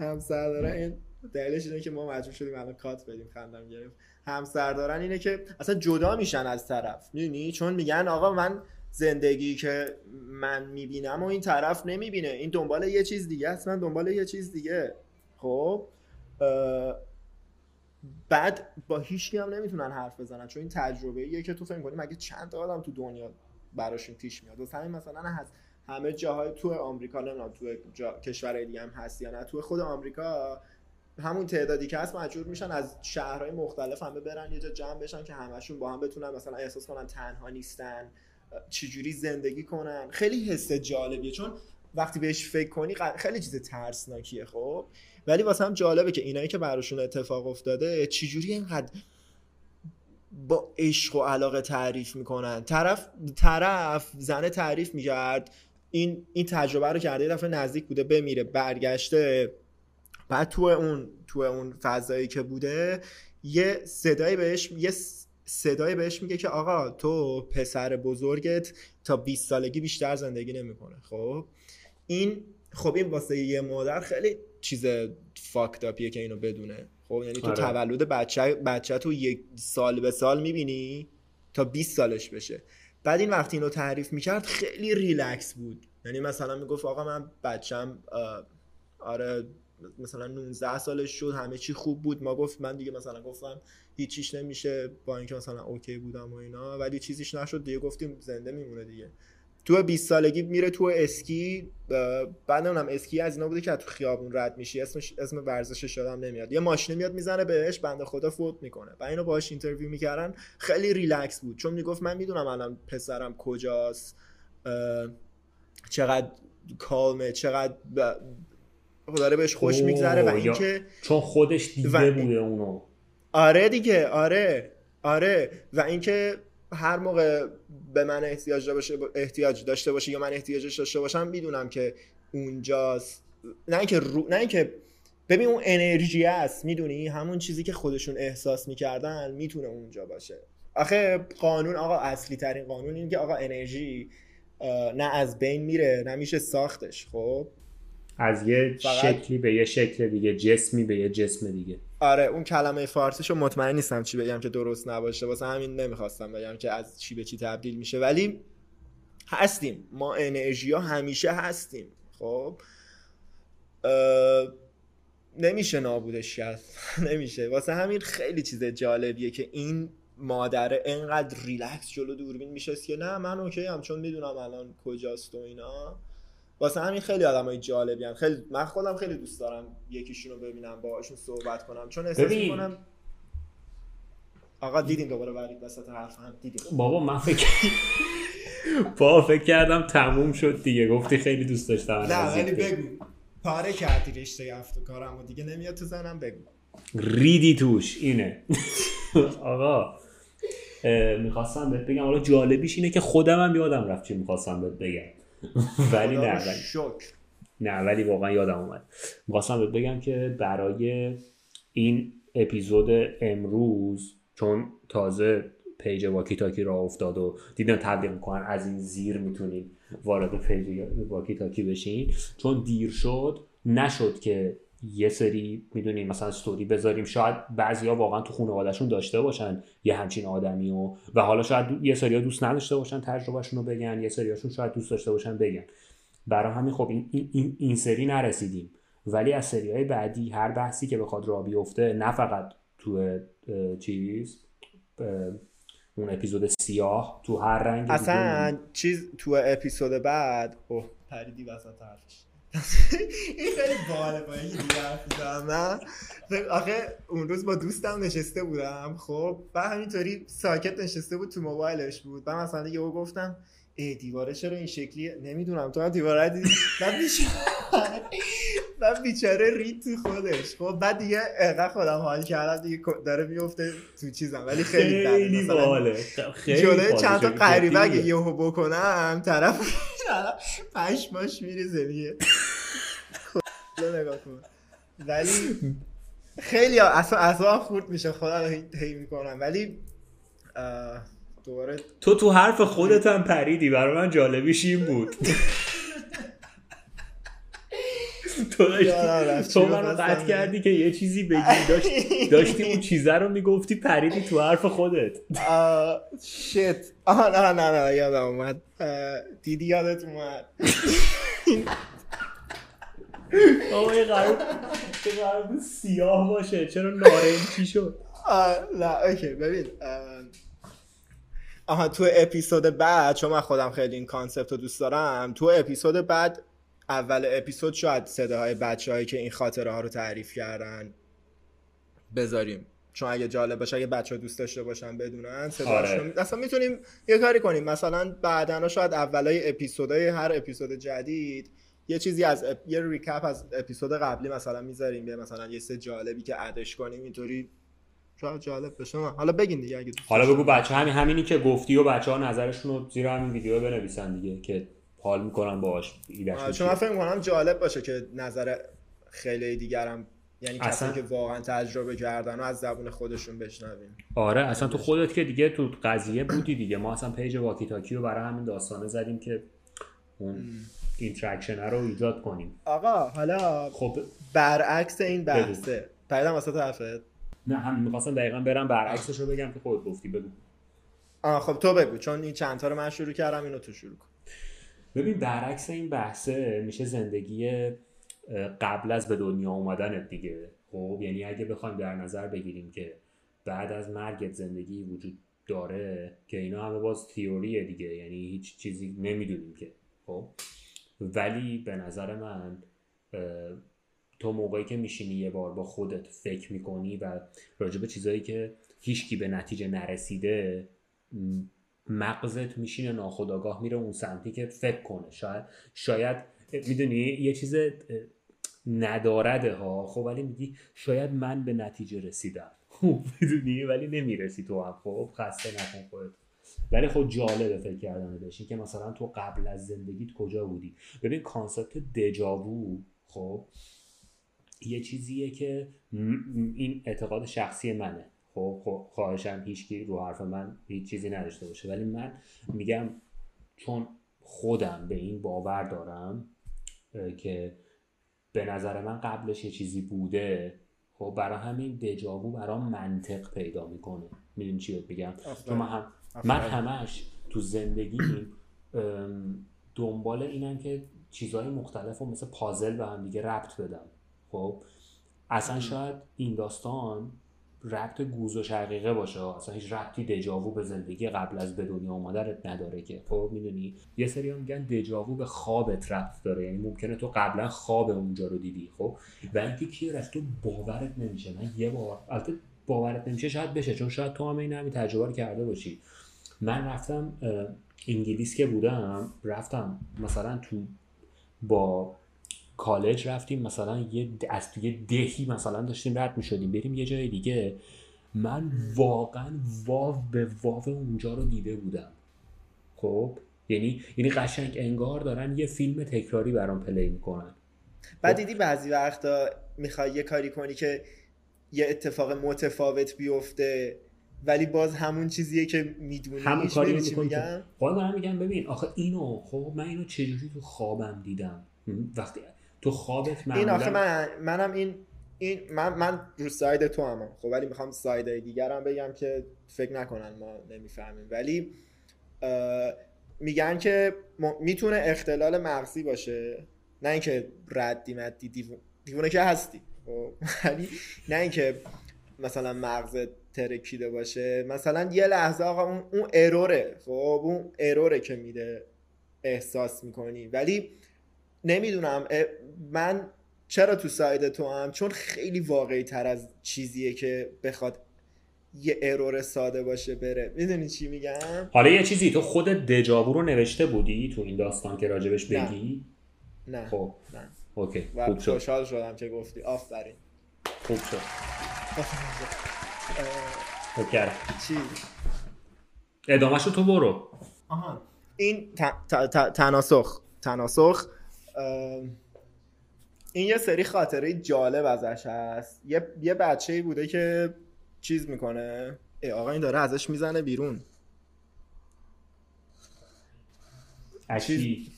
همسر دارن. این دلیلش اینه که ما مجبور شدیم الان کات بدیم خندم گرفت. همسر دارن اینه که اصلا جدا میشن از طرف. می‌دونی؟ چون میگن آقا من زندگی که من می‌بینم و این طرف نمی‌بینه. این دنبال یه چیز دیگه است من دنبال یه چیز دیگه. خب؟ بعد با هیچ هم نمی‌تونن حرف بزنن چون این تجربه ایه که تو فکر کنی مگه چند تا آدم تو دنیا براشون پیش میاد. واسه همین مثلا از همه جاهای تو آمریکا نمی‌دونم تو جا... کشورهای دیگه هم هست یا نه تو خود آمریکا همون تعدادی که هست مجبور میشن از شهرهای مختلف همه برن یه جا جمع بشن که همشون با هم بتونن مثلا احساس کنن تنها نیستن چجوری زندگی کنن. خیلی حس جالبیه. چون وقتی بهش فکر کنی خیلی چیز ترسناکیه خب. ولی واسه هم جالبه که اینایی که براشون اتفاق افتاده چجوری اینقدر با عشق و علاقه تعریف می‌کنن. طرف طرف زنه تعریف می‌کرد. این این تجربه رو کرده یه دفعه نزدیک بوده بمیره برگشته. بعد تو اون تو اون فضایی که بوده یه صدایی بهش یه صدایی بهش میگه که آقا تو پسر بزرگت تا 20 سالگی بیشتر زندگی نمی‌کنه خب؟ این خب این واسه یه مادر خیلی چیز فاکتاپیه که اینو بدونه. خب یعنی تو آره. تولد بچه بچه تو یک سال به سال می‌بینی تا 20 سالش بشه. بعد این وقتی اینو تعریف می‌کرد خیلی ریلکس بود. یعنی مثلا می‌گفت آقا من بچم آره مثلا 19 سالش شد همه چی خوب بود. مامانش گفت من دیگه مثلا گفتم هیچیش نمیشه با اینکه مثلا okay بودم و اینا ولی چیزیش نشد. دیگه گفتیم زنده میمونه دیگه. تو 20 سالگی میره تو اسکی بعد نمی‌دونم اسکی از اینا بوده که تو خیابون رد میشی. اسمش اسم ورزشش یادم نمیاد. یه ماشین میاد می‌زنه بهش بنده خدا فوت می‌کنه. و اینو باهاش interview می‌کردن. خیلی ریلکس بود. چون می‌گفت من می‌دونم الان پسرم کجاست. چقدر کالمه چقدر ب... داره بهش خوش میگذره و اینکه چون خودش دیده و- بوده اونو. آره دیگه آره آره. و اینکه هر موقع به من احتیاج باشه احتیاج داشته باشه یا من احتیاجش داشته باشم می‌دونم که اونجاست. نه اینکه رو... نه اینکه ببین اون انرژی است می‌دونی؟ همون چیزی که خودشون احساس می‌کردن می‌تونه اونجا باشه. آخه قانون آقا اصلی ترین قانون اینه که آقا انرژی نه از بین میره نه میشه ساختش خب؟ از یه فقط- شکلی به یه شکل دیگه جسمی به یه جسم دیگه. آره اون کلمه فارسیشو مطمئن نیستم چی بگم که درست نباشه. واسه همین نمی‌خواستم بگم که از چی به چی تبدیل میشه. ولی هستیم. ما انرژی ها همیشه هستیم. خب؟ نمیشه نابودش کرد نمیشه. واسه همین خیلی چیز جالبیه که این مادره انقدر ریلکس جلو دوربین میشه که نه من OK ام چون می‌دونم الان کجاست و اینا. واسه همین خیلی آدمای جالبی هم. خیلی من خودم خیلی دوست دارم یکیشون رو ببینم باهاشون صحبت کنم. چون احساس. می‌کنم آقا دیدیم دوباره برید وسط حرفم. دیدیم بابا من فکر با فکر کردم تموم شد دیگه. گفتی خیلی دوست داشتم نه ولی. بگو. پاره کردی رشته افکارم و دیگه نمیاد تو ذهنم بگو. ریدی توش. اینه. آقا می‌خواستم بهت بگم. حالا جالبیش اینه که خودم هم یادم رفت چی می‌خواستم بهت بگم. ولی نه ولی. شکر. نه ولی واقعا یادم اومد. می‌خواستم بهت بگم که برای این اپیزود امروز چون تازه page واکی تاکی راه افتاد و دیدن تبلیغ می‌کنن از این زیر می‌تونین وارد page واکی تاکی بشین. چون دیر شد نشد که یه سری می‌دونین مثلا استوری بذاریم شاید بعضیا واقعا تو خانوادهشون داشته باشن یه همچین آدمی و و حالا شاید یه سریا دوست نداشته باشن تجربهشون رو بگن یه سریاشون شاید دوست داشته باشن بگن. برای همین خب این, این, این, سری نرسیدیم. ولی از سری های بعدی هر بحثی که بخواد را بیفته نه فقط تو چیز اون اپیزود سیاه تو هر رنگ اصلا چیز تو اپیزود بعد اوه پریدی وسط حرفش. این خیلی باله با یکی دیگه نه؟ آخه اون روز با دوستم نشسته بودم خب و همینطوری ساکت نشسته بود تو موبایلش بود. و مثلا یهو گفتم ای دیواره چرا این شکلی نمی‌دونم. تو هم دیواره دیدی؟ من بیچاره من بیچاره رید تو خودش. خب بعد دیگه انقدر خودم حال کردم دیگه داره میفته تو چیزم. ولی خیلی. خیلی باله. خیلی جلوی. چند تا غریبه اگه. یهو بکنم طرف پشماش میریزه دیگه. نگاه کن. ولی خیلی اصلا اصلا خورد میشه. خدا رو هی- می‌کنم. ولی دوباره تو تو حرف خودت هم پریدی. برای من جالبیش این بود. تو تو منو قطع. کردی که یه چیزی بگی. داشت داشتی اون چیزه رو می‌گفتی پریدی تو حرف خودت. shit آه نه نه نه یادم اومد. دیدی یادت اومد. آقا این قرار سیاه باشه. چرا نارنجی شد؟ آه، نه OK ببین آها تو اپیزود بعد چون من خودم خیلی این concept رو دوست دارم تو اپیزود بعد اول اپیزود شاید صداهای بچه هایی که این خاطره ها رو تعریف کردن بذاریم. چون اگه جالب باشه اگه بچه ها دوست داشته باشن بدونن آره. اصلا می‌تونیم یه کاری کنیم. مثلا بعدا شاید اولای اپیزودهای هر اپیزود جدید یه چیزی از اپ... یه ریکپ از اپیزود قبلی مثلا می‌ذاریم. یه مثلا یه سه جالبی که ادش کنیم اینطوری شاید جالب بشه حالا بگین دیگه اگه حالا. بگو بچه همین همینی که گفتی و بچه ها نظرشون رو زیر همین ویدیو بنویسن دیگه که حال می‌کنن باهاش. چون من فکر می‌کنم جالب باشه که نظر خیلی دیگرم یعنی اصلا. کسایی که واقعا تجربه کردن و از زبون خودشون بشنویم. آره اصلا تو خودت که دیگه تو قضیه بودی دیگه. ما اصلا page واکی تاکی رو برای همین داستانه زدیم که اون interaction رو ایجاد کنیم. آقا حالا خب برعکس این بحثه. پریدم وسط حرفت نه هم می‌خواستم دقیقا برم برعکسش رو بگم که خودت گفتی بگو. آه خب تو بگو چون این چند تا رو من شروع کردم اینو تو شروع کن. ببین برعکس این بحثه میشه زندگی قبل از به دنیا اومدنت دیگه. خب یعنی اگه بخوایم در نظر بگیریم که بعد از مرگت زندگی وجود داره که اینا همه باز تیوریه دیگه یعنی هیچ چیزی نمی‌دونیم که. خب ولی به نظر من تو موقعی که میشینی یه بار با خودت فکر می‌کنی و راجع به چیزایی که هیچکی به نتیجه نرسیده مغزت میشینه ناخداگاه میره اون سمتی که فکر کنه. شاید شاید می‌دونی یه چیز ندارده ها. خب ولی میگی شاید من به نتیجه رسیدم. می‌دونی؟ ولی نمی‌رسی تو هم. خب خسته نکن خودت. ولی خب جالبه فکر کردن بهش. که مثلا تو قبل از زندگیت کجا بودی؟ ببین کانسپت دجاوو خب یه چیزیه که این اعتقاد شخصی منه. خب خب خواهشم هیچکی رو حرف من هیچ چیزی نداشته باشه. ولی من میگم چون خودم به این باور دارم که به نظر من قبلش یه چیزی بوده خب برای همین دجاوو برام منطق پیدا می‌کنه. می‌دونی چی بهت میگم؟ چون من, هم من همش تو زندگیم ام، دنبال اینم که چیزهای مختلف رو مثل پازل به هم دیگه ربط بدم. خب اصلا شاید این داستان ربط گوز و شقیقه باشه. اصلا هیچ ربطی دجاوو به زندگی قبل از به دنیا آمدنت نداره که. خب می‌دونی؟ یه سری هم میگن دجاوو به خوابت ربط داره. یعنی ممکنه تو قبلا خواب اونجا رو دیدی خب؟ و اینکه کی از تو باورت نمیشه. من یه بار البته باورت نمیشه شاید بشه. چون شاید تو هم این همین تجربه رو کرده باشی. من رفتم انگلیس که بودم رفتم مثلا تو با کالج رفتیم مثلا یه از توی دهی مثلا داشتیم رد می‌شدیم بریم یه جای دیگه. من واقعا واو به واو اونجا رو دیده بودم. خب؟ یعنی یعنی قشنگ انگار دارن یه فیلم تکراری برام پلی می‌کنن. بعد دیدی بعضی وقتا می‌خوای یه کاری کنی که یه اتفاق متفاوت بیفته ولی باز همون چیزیه که می‌دونی همون کاری چی میگم؟ خب دارم میگم ببین آخه اینو خب من اینو چجوری تو خوابم دیدم? وقتی تو خوابت این معمولا آخه من منم این این من من رو ساید تو هم خب ولی می‌خوام سایدهای دیگرم بگم که فکر نکنن ما نمی‌فهمیم. ولی میگن که م- می‌تونه اختلال مغزی باشه. نه اینکه ردی مدی دیوونه, که هستی. خب ولی نه اینکه مثلا مغزت ترکیده باشه. مثلا یه لحظه آقا اون, اون اروره خب اون اروره که میده احساس می‌کنی. ولی نمی‌دونم من چرا تو ساید تو هم چون خیلی واقعی تر از چیزیه که بخواد یه ارور ساده باشه بره. می‌دونی چی میگم؟ حالا یه چیزی تو خود دجاوو رو نوشته بودی تو این داستان که راجبش نه. بگی؟ نه. خب. نه. اوکی. و خوب شد. خوشحال شدم که گفتی. آفرین. خوب شد. اه،. چی؟ ادامهشو تو برو. آها. این ت- ت- ت- تناسخ. تناسخ این یه سری خاطره جالب ازش هست. یه, یه بچه ای بوده که چیز می‌کنه. ای آقا این داره ازش می‌زنه بیرون. اشی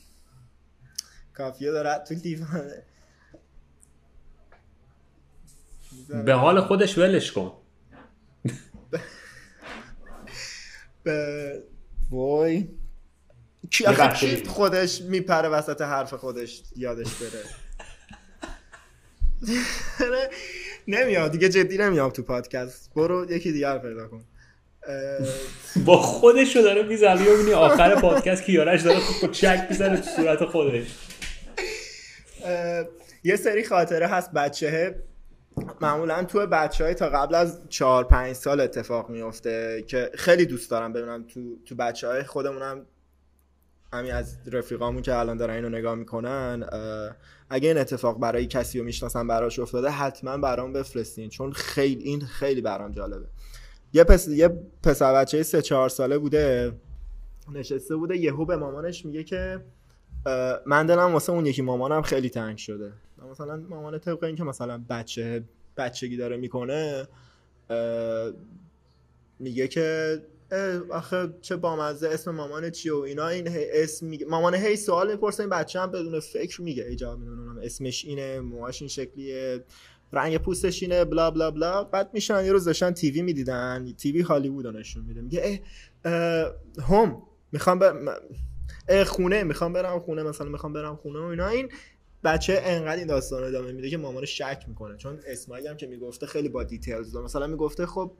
کافیه داره تو دیوانه. به حال خودش ولش کن. به وای. کی آخه. خودش میپره وسط حرف خودش یادش بره؟ نمیاد دیگه جدی نمیام تو پادکست. برو یکی دیگر پیدا کن. با خودش رو داره می‌زنه ببینی آخر پادکست کیارش داره خود چک می‌زنه تو صورت خودش. یه سری خاطره هست بچه معمولا تو بچه های تا قبل از چهار پنج سال اتفاق میفته که خیلی دوست دارم ببینم تو, تو بچه های خودمونم همین از رفیقامون که الان دارن اینو نگاه می‌کنن اگه این اتفاق برای کسی رو می‌شناسن براش افتاده حتما برام بفرستین چون خیلی این خیلی برام جالبه. یه پس یه پسر بچه سه چهار ساله بوده نشسته بوده یهو به مامانش میگه که من دلم واسه اون یکی مامانم خیلی تنگ شده. مثلا مامان طبق این که مثلا بچه بچگی داره می‌کنه میگه که آخه چه بامزه اسم مامان چیه و اینا این اسم میگه. مامان هی سوال می‌پرسه این بچه هم بدون فکر میگه. ایجاب می‌دونم اسمش اینه موهاش این شکلیه رنگ پوستش اینه blah blah blah. بعد میشن یه روز داشتن TV می‌دیدن TV هالیوود نشون میده. میگه اه، هم می‌خوام ب... اه، خونه می‌خوام برم خونه مثلا می‌خوام برم خونه و اینا. این بچه انقدر این داستان رو ادامه میده که مامانش شک می‌کنه. چون اسمایی هم که می‌گفته خیلی با details مثلا می‌گفته خب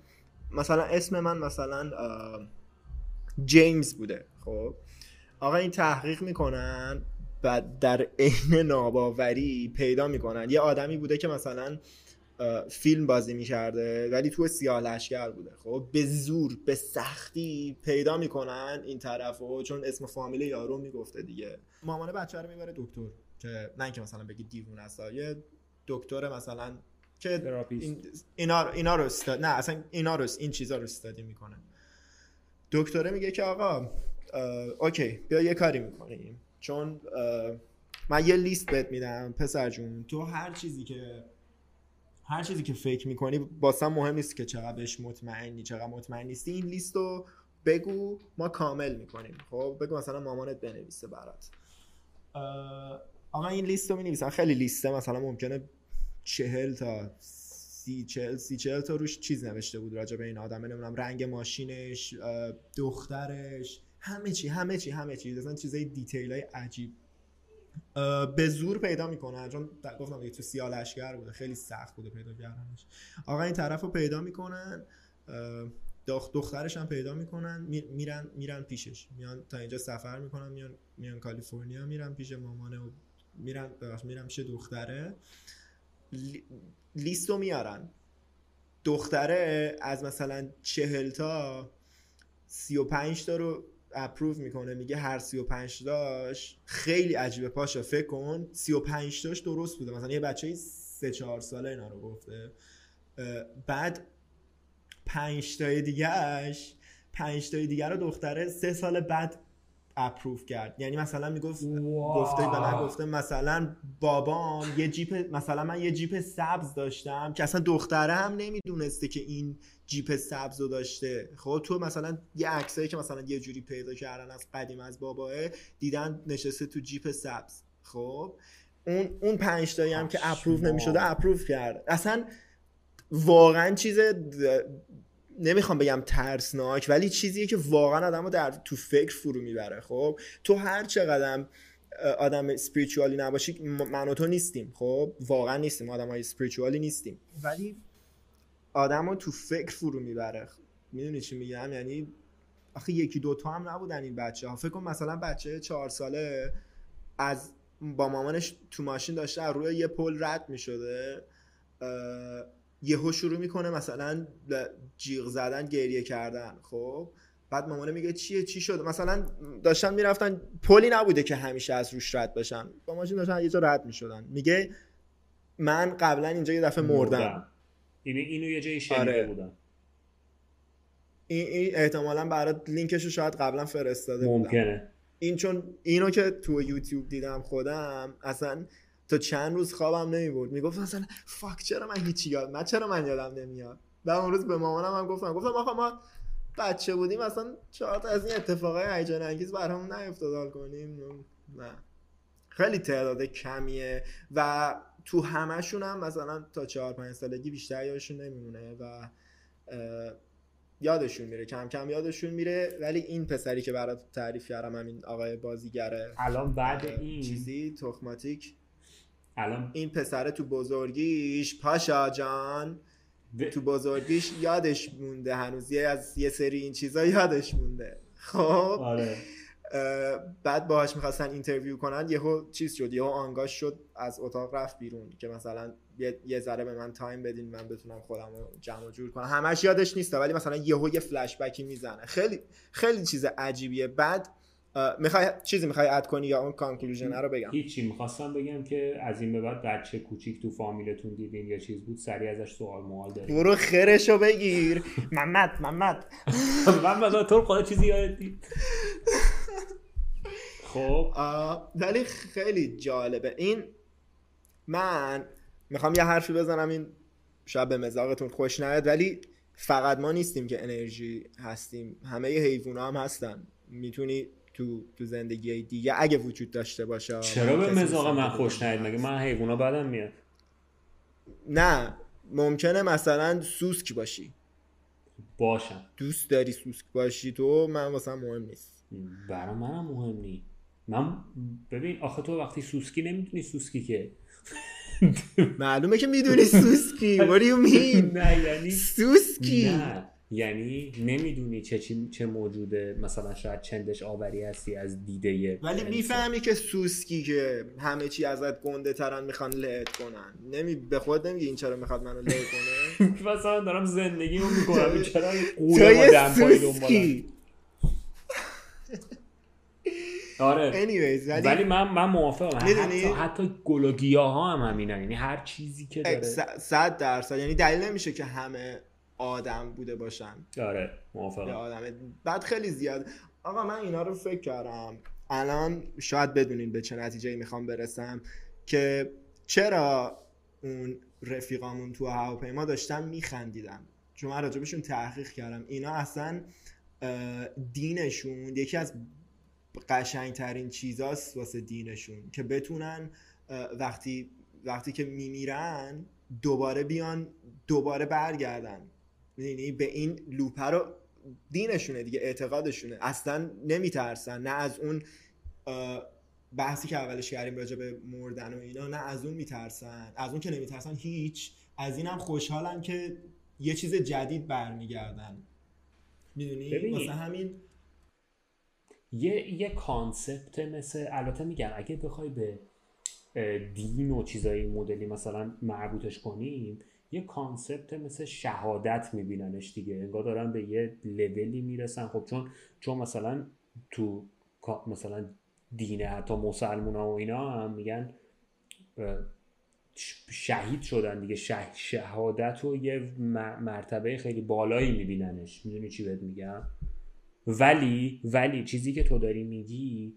مثلا اسم من مثلا جیمز بوده خب؟ آقا این تحقیق می‌کنن و در عین ناباوری پیدا می‌کنن. یه آدمی بوده که مثلا فیلم بازی می‌کرده ولی تو سیاه لشگر بوده خب؟ به زور به سختی پیدا می‌کنن این طرفو چون اسم فامیل یارو می‌گفته دیگه. مامان بچه رو می‌بره دکتر که نه اینکه مثلا بگی دیوونه است یه دکتر مثلا که. این اینا رو اینا رو استاد نه اصلا اینا رو این چیزا رو استادی می‌کنه. دکتره میگه که آقا اوکی بیا یه کاری می‌کنیم. چون من یه لیست بهت میدم پسر جون تو هر چیزی که هر چیزی که فکر می‌کنی باسم مهم نیست که چقدر بهش مطمئنی چقدر مطمئن نیستی. این لیست رو بگو ما کامل می‌کنیم. خب بگو مثلا مامانت بنویسه برات. آقا این لیست رو می‌نویسن. خیلی لیسته مثلا ممکنه چهل تا سی چهل سی چهل تا روش چیز نوشته بود راجع به این آدم. نمی‌دونم رنگ ماشینش دخترش همه چی همه چی همه چی. اصلا چیزای دیتیل های عجیب به زور پیدا می‌کنن چون گفتم دیگه تو سیاه لشگر بوده. خیلی سخت بوده پیدا کردنش. آقا این طرف رو پیدا می‌کنن. دخترش هم پیدا می‌کنن. می- میرن میرن پیشش. میان تا اینجا سفر می‌کنن. میان میان کالیفرنیا میرن پیش مامانه و میرن میرن پیش دختره. لیست رو میارن. دختره از مثلا چهل تا سی و پنج تا رو approve می‌کنه میگه هر سی و پنج تاش خیلی عجیبه پاشا فکر کن سی و پنج تاش درست بوده. مثلا یه بچه سه چهار ساله اینا رو گفته. بعد پنج تای دیگهش پنج تای دیگه رو دختره سه سال بعد approve کرد. یعنی مثلا می‌گفت گفته به من گفته مثلا بابام یه جیپ مثلا من یه جیپ سبز داشتم که اصلا دختره هم نمی‌دونسته که این جیپ سبز رو داشته. خب تو مثلا یه عکسایی که مثلا یه جوری پیدا کردن از قدیم از باباه دیدن نشسته تو جیپ سبز. خب اون اون پنج تایی هم که اپروف پشمام. نمی‌شده اپروف کرد. اصلا واقعا چیز نمی‌خوام بگم ترسناک ولی چیزیه که واقعا آدم رو در تو فکر فرو می‌بره. خب تو هر چقدر آدم سپریچوالی نباشی من و تو نیستیم. خب واقعا نیستیم. آدم های سپریچوالی نیستیم. ولی آدم رو تو فکر فرو می‌بره. می‌دونی چی میگم؟ یعنی آخه یکی دوتا هم نبودن این بچه ها. فکر کن مثلا بچه چهار ساله از با مامانش تو ماشین داشته روی یه پل رد می‌شده. یهو شروع می‌کنه مثلا جیغ زدن گریه کردن. خب؟ بعد مامانه میگه چیه؟ چی شد؟ مثلا داشتن می‌رفتن پلی نبوده که همیشه از روش رد بشن. با ماشین داشتن یه جا رد می‌شدن. میگه من قبلا اینجا یه دفعه مردم. اینو اینو یه جایی شنیده آره. بودم. این, این احتمالا برات لینکش رو شاید قبلا فرستاده بودم. ممکنه. این چون اینو که تو یوتیوب دیدم خودم اصلا تا چند روز خوابم نمی‌برد. می‌گفت مثلا فاک چرا من هیچی یاد من چرا من یادم نمیاد؟ و اون روز به مامانم هم گفتم. گفتم آقا ما بچه بودیم اصلا چهار تا از این اتفاقای هیجان انگیز برامون نیفتاد کنیم؟ نه. خیلی تعداد کمیه و تو همشون هم مثلا تا چهار پنج سالگی بیشتر یادشون نمیمونه و یادشون میره. کم کم یادشون میره ولی این پسری که برات تعریف کردم همین آقای بازیگره الان بعد این. چیزی تخماتیک الان. این پسر تو بزرگیش پاشا جان. د- تو بزرگیش یادش مونده هنوز. یه از یه سری این چیزا یادش مونده. خب؟ آره. بعد باهاش می‌خواستن interview کنن. یهو چیز شد یهو anxious شد از اتاق رفت بیرون. که مثلا یه, یه ذره به من time بدین من بتونم خودم رو جمع و جور کنم. همش یادش نیست ولی مثلا یهو یه فلش بکی می‌زنه. خیلی خیلی چیز عجیبیه. بعد می‌خوای چیزی می‌خوای add کنی یا اون conclusion رو بگم؟ هیچی می‌خواستم بگم که از این به بعد بچه کوچیک تو فامیلتون دیدین یا چیز بود سریع ازش سوال موال داریم. برو خرشو بگیر. محمد محمد. من مثلا تو خدا چیزی یادت خب. ولی خیلی جالبه. این من می‌خوام یه حرفی بزنم این شاید به مزاقتون خوش نیاد ولی فقط ما نیستیم که انرژی هستیم. همه حیوونا هم هستن. می‌تونی تو تو زندگی دیگه اگه وجود داشته باشه چرا به مزاق من خوش. نید مگه من حیوونا بدم میاد؟ نه ممکنه مثلا سوسک باشی. باشم. دوست داری سوسک باشی تو من واسه مهم نیست. برای منم مهم نی. من ببین آخه تو وقتی سوسکی نمی‌دونی سوسکی که. معلومه که می‌دونی سوسکی. What do you mean نه یعنی سوسکی. نه. یعنی نمی‌دونی چه چه موجوده. مثلا شاید چندش آوری هستی از دیده ولی. می‌فهمی که سوسکی که همه چی ازت گنده ترن می‌خوان لعت کنن. نمی به خود نمیگی این چرا می‌خواد منو لعت کنه؟ مثلا دارم زندگیمو می‌کنم. چرا قوله دنبالم سوسکی. آره. Anyways ولی ولی من من موافقم؟ حتی حتی گل و گیاه ها هم همینن. یعنی هر چیزی که داره. س- صد درصد. یعنی دلیل نمیشه که همه آدم بوده باشن. آره موافقم. آدم. بعد خیلی زیاد. آقا من اینا رو فکر کردم. الان شاید بدونین به چه نتیجه می‌خوام برسم که چرا اون رفیقامون تو هواپیما داشتن میخندیدن. چون من راجبشون تحقیق کردم. اینا اصلا دینشون یکی از قشنگترین چیزاست واسه دینشون که بتونن وقتی وقتی که میمیرن دوباره بیان دوباره برگردن. می‌دونی به این لوپه رو دینشونه دیگه اعتقادشونه. اصلا نمیترسن. نه از اون بحثی که اولش کردیم راجع به مردن و اینا نه از اون میترسن. از اون که نمیترسن هیچ. از اینم خوشحالن که یه چیز جدید برمیگردن. می‌دونی. واسه همین یه یه concept مثل البته میگم اگه بخوای به دین و چیزای مدلی مثلا مربوطش کنیم یه concept مثل شهادت میبیننش دیگه. انگار دارن به یه لولی می‌رسن. خب چون چون مثلا تو مثلا دین حتی مسلمون و اینا هم میگن شهید شدن دیگه. شه- شهادت و یه مرتبه خیلی بالایی میبیننش. می‌دونی چی بهت میگم؟ ولی ولی چیزی که تو داری میگی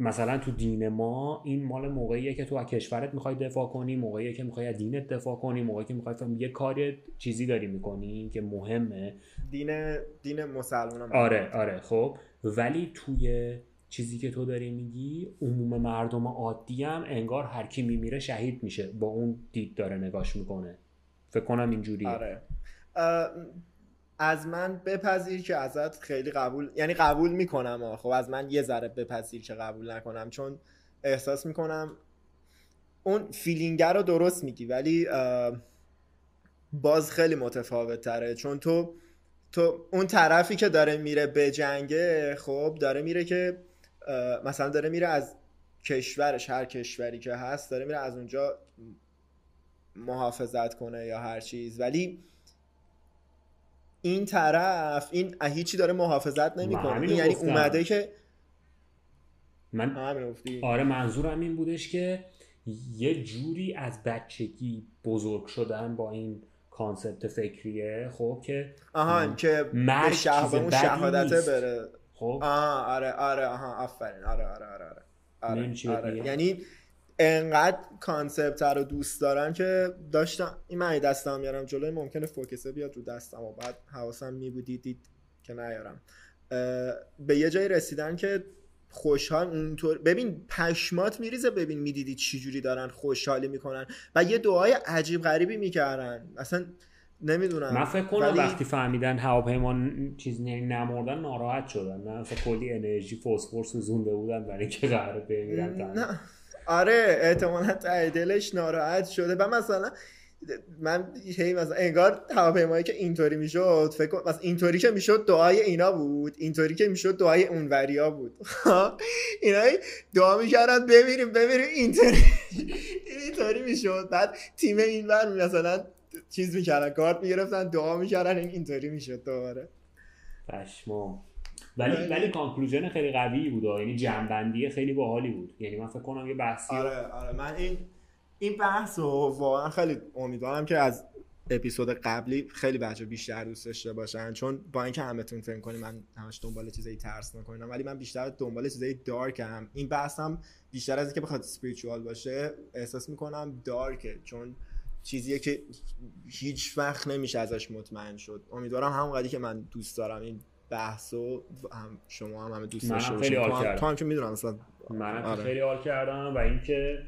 مثلا تو دین ما این مال موقعیه که تو از کشورت می‌خوای دفاع کنی موقعیه که می‌خوای از دینت دفاع کنی موقعی که می‌خوای فهم یه کار چیزی داری می‌کنی که مهمه. دین دین مسلمان آره آره خب. ولی توی چیزی که تو داری میگی عموم مردم عادی هم انگار هر کی میمیره شهید میشه با اون دید داره نگاش می‌کنه. فکر کنم اینجوریه. آره. از من بپذیر که ازت خیلی قبول یعنی قبول می‌کنم. خب از من یه ذره بپذیر که قبول نکنم. چون احساس می‌کنم اون فیلینگر رو درست میگی ولی باز خیلی متفاوت تره چون تو تو اون طرفی که داره میره به جنگه خب داره میره که مثلا داره میره از کشورش هر کشوری که هست داره میره از اونجا محافظت کنه یا هر چیز. ولی این طرف این هیچی داره محافظت نمی‌کنه. این یعنی گفتم. اومده که من آره منظورم این بودش که یه جوری از بچگی بزرگ شدن با این کانسپت فکریه خب که آها که مرگ به شه- چیز به اون بدی شهادته نیست. بره. خب. آها آره آره آها آفرین. آره آره آره آره. می‌دونی آره, آره. یعنی انقدر کانسپت رو دوست دارن که داشتم این من دستم میارم جلوی ممکنه فوکسه بیاد رو دستم و بعد حواسم میبودی دید که نیارم. به یه جایی رسیدن که خوشحال اونطور ببین پشمات میریزه ببین می‌دیدی چی جوری دارن خوشحالی می‌کنن و یه دعای عجیب غریبی می‌کردن. اصلا نمی‌دونم. من فکر کنم ولی- وقتی فهمیدن هواپیما چیز نمردن ناراحت شدن. نه اصلا کلی انرژی فسفر سوزونده بودن برای اینکه قراره بمیرن. نه. آره احتمالا ته ناراحت شده. و مثلا من هی مثلا انگار هواپیمایی که اینطوری می‌شد فکر کن مثلا اینطوری که می‌شد دعای اینا بود اینطوری که می‌شد دعای اونوریا بود. اینا دعا می‌کردن بمیریم بمیریم اینطوری اینطوری می‌شد. بعد تیم اینور مثلا چیز می‌کردن کارت می‌گرفتن دعا می‌کردن این اینطوری می‌شد دوباره. پشمام. ولی ولی- ولی کانکلوژن خیلی قوی بود. یعنی جنبندی خیلی باحالی بود. یعنی من فکر کنم یه بحثی آره آره. من این این بحث رو واقعا خیلی امیدوارم که از اپیزود قبلی خیلی بچه بیشتر دوست داشته باشن. چون با اینکه همتون فکر کنید من همش دنبال چیزای ترس نکنم ولی من بیشتر دنبال چیزای دارکم این بحث هم بیشتر از اینکه بخواد اسپریچوال باشه احساس می‌کنم دارکه چون چیزیه که هیچ وقت نمیشه ازش مطمئن شد. امیدوارم همون قدری که من دوست دارم این بحثو هم شما هم همه دوست داشته خیلی باشید تو هم- کردم. تو هم که می‌دونم اصلا من آره. خیلی حال کردم و اینکه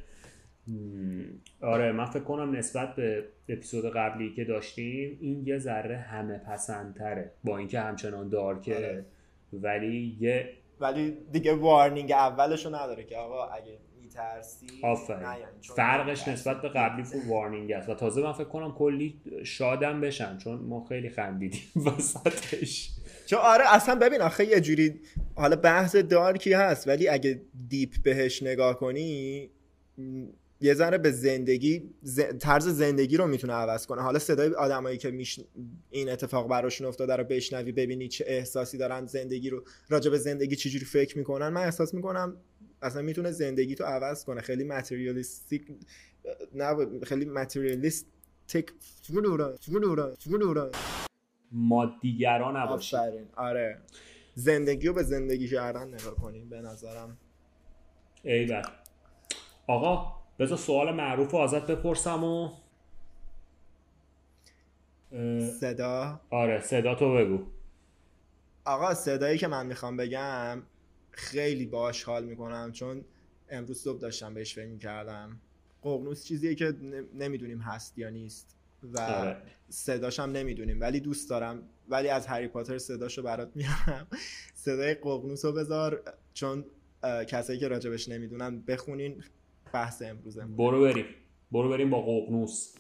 آره من فکر کنم نسبت به اپیزود قبلی که داشتیم این یه ذره همه پسندتره با اینکه همچنان دارکه آره. ولی یه ولی دیگه وارنینگ اولشو نداره که آقا اگه میترسی آفرین یعنی فرقش. نسبت به قبلی فول وارنینگ است و تازه من فکر کنم کلی شادم بشن چون ما خیلی خندیدیم وسطش چون آره اصلا ببین آخه یه جوری حالا بحث دارکی هست ولی اگه دیپ بهش نگاه کنی یه ذره به زندگی ز- طرز زندگی رو می‌تونه عوض کنه. حالا صدای آدمایی که میش... این اتفاق براشون افتاده رو بشنوی ببینی چه احساسی دارن زندگی رو راجع به زندگی چجوری فکر می‌کنن. من احساس می‌کنم اصلا می‌تونه زندگی تو عوض کنه. خیلی ماتریالیستیک نه خیلی ماتریالیستیک. مادیگرا نباشیم آفرین. آره. زندگی رو به زندگی کردن نگاه کنیم به نظرم. ایول آقا بذار سوال معروف رو ازت بپرسم و صدا؟ آره صدا تو بگو. آقا صدایی که من می‌خوام بگم خیلی باش حال می‌کنم چون امروز صبح داشتم بهش فکر می‌کردم. ققنوس چیزیه که نمی‌دونیم هست یا نیست. و آره. صداش هم نمی‌دونیم ولی دوست دارم. ولی از هری پاتر صداشو برات میارم. صدای ققنوس رو بذار چون کسایی که راجبش نمی‌دونن بخونین بحث امروزمون. برو بریم. برو بریم با ققنوس.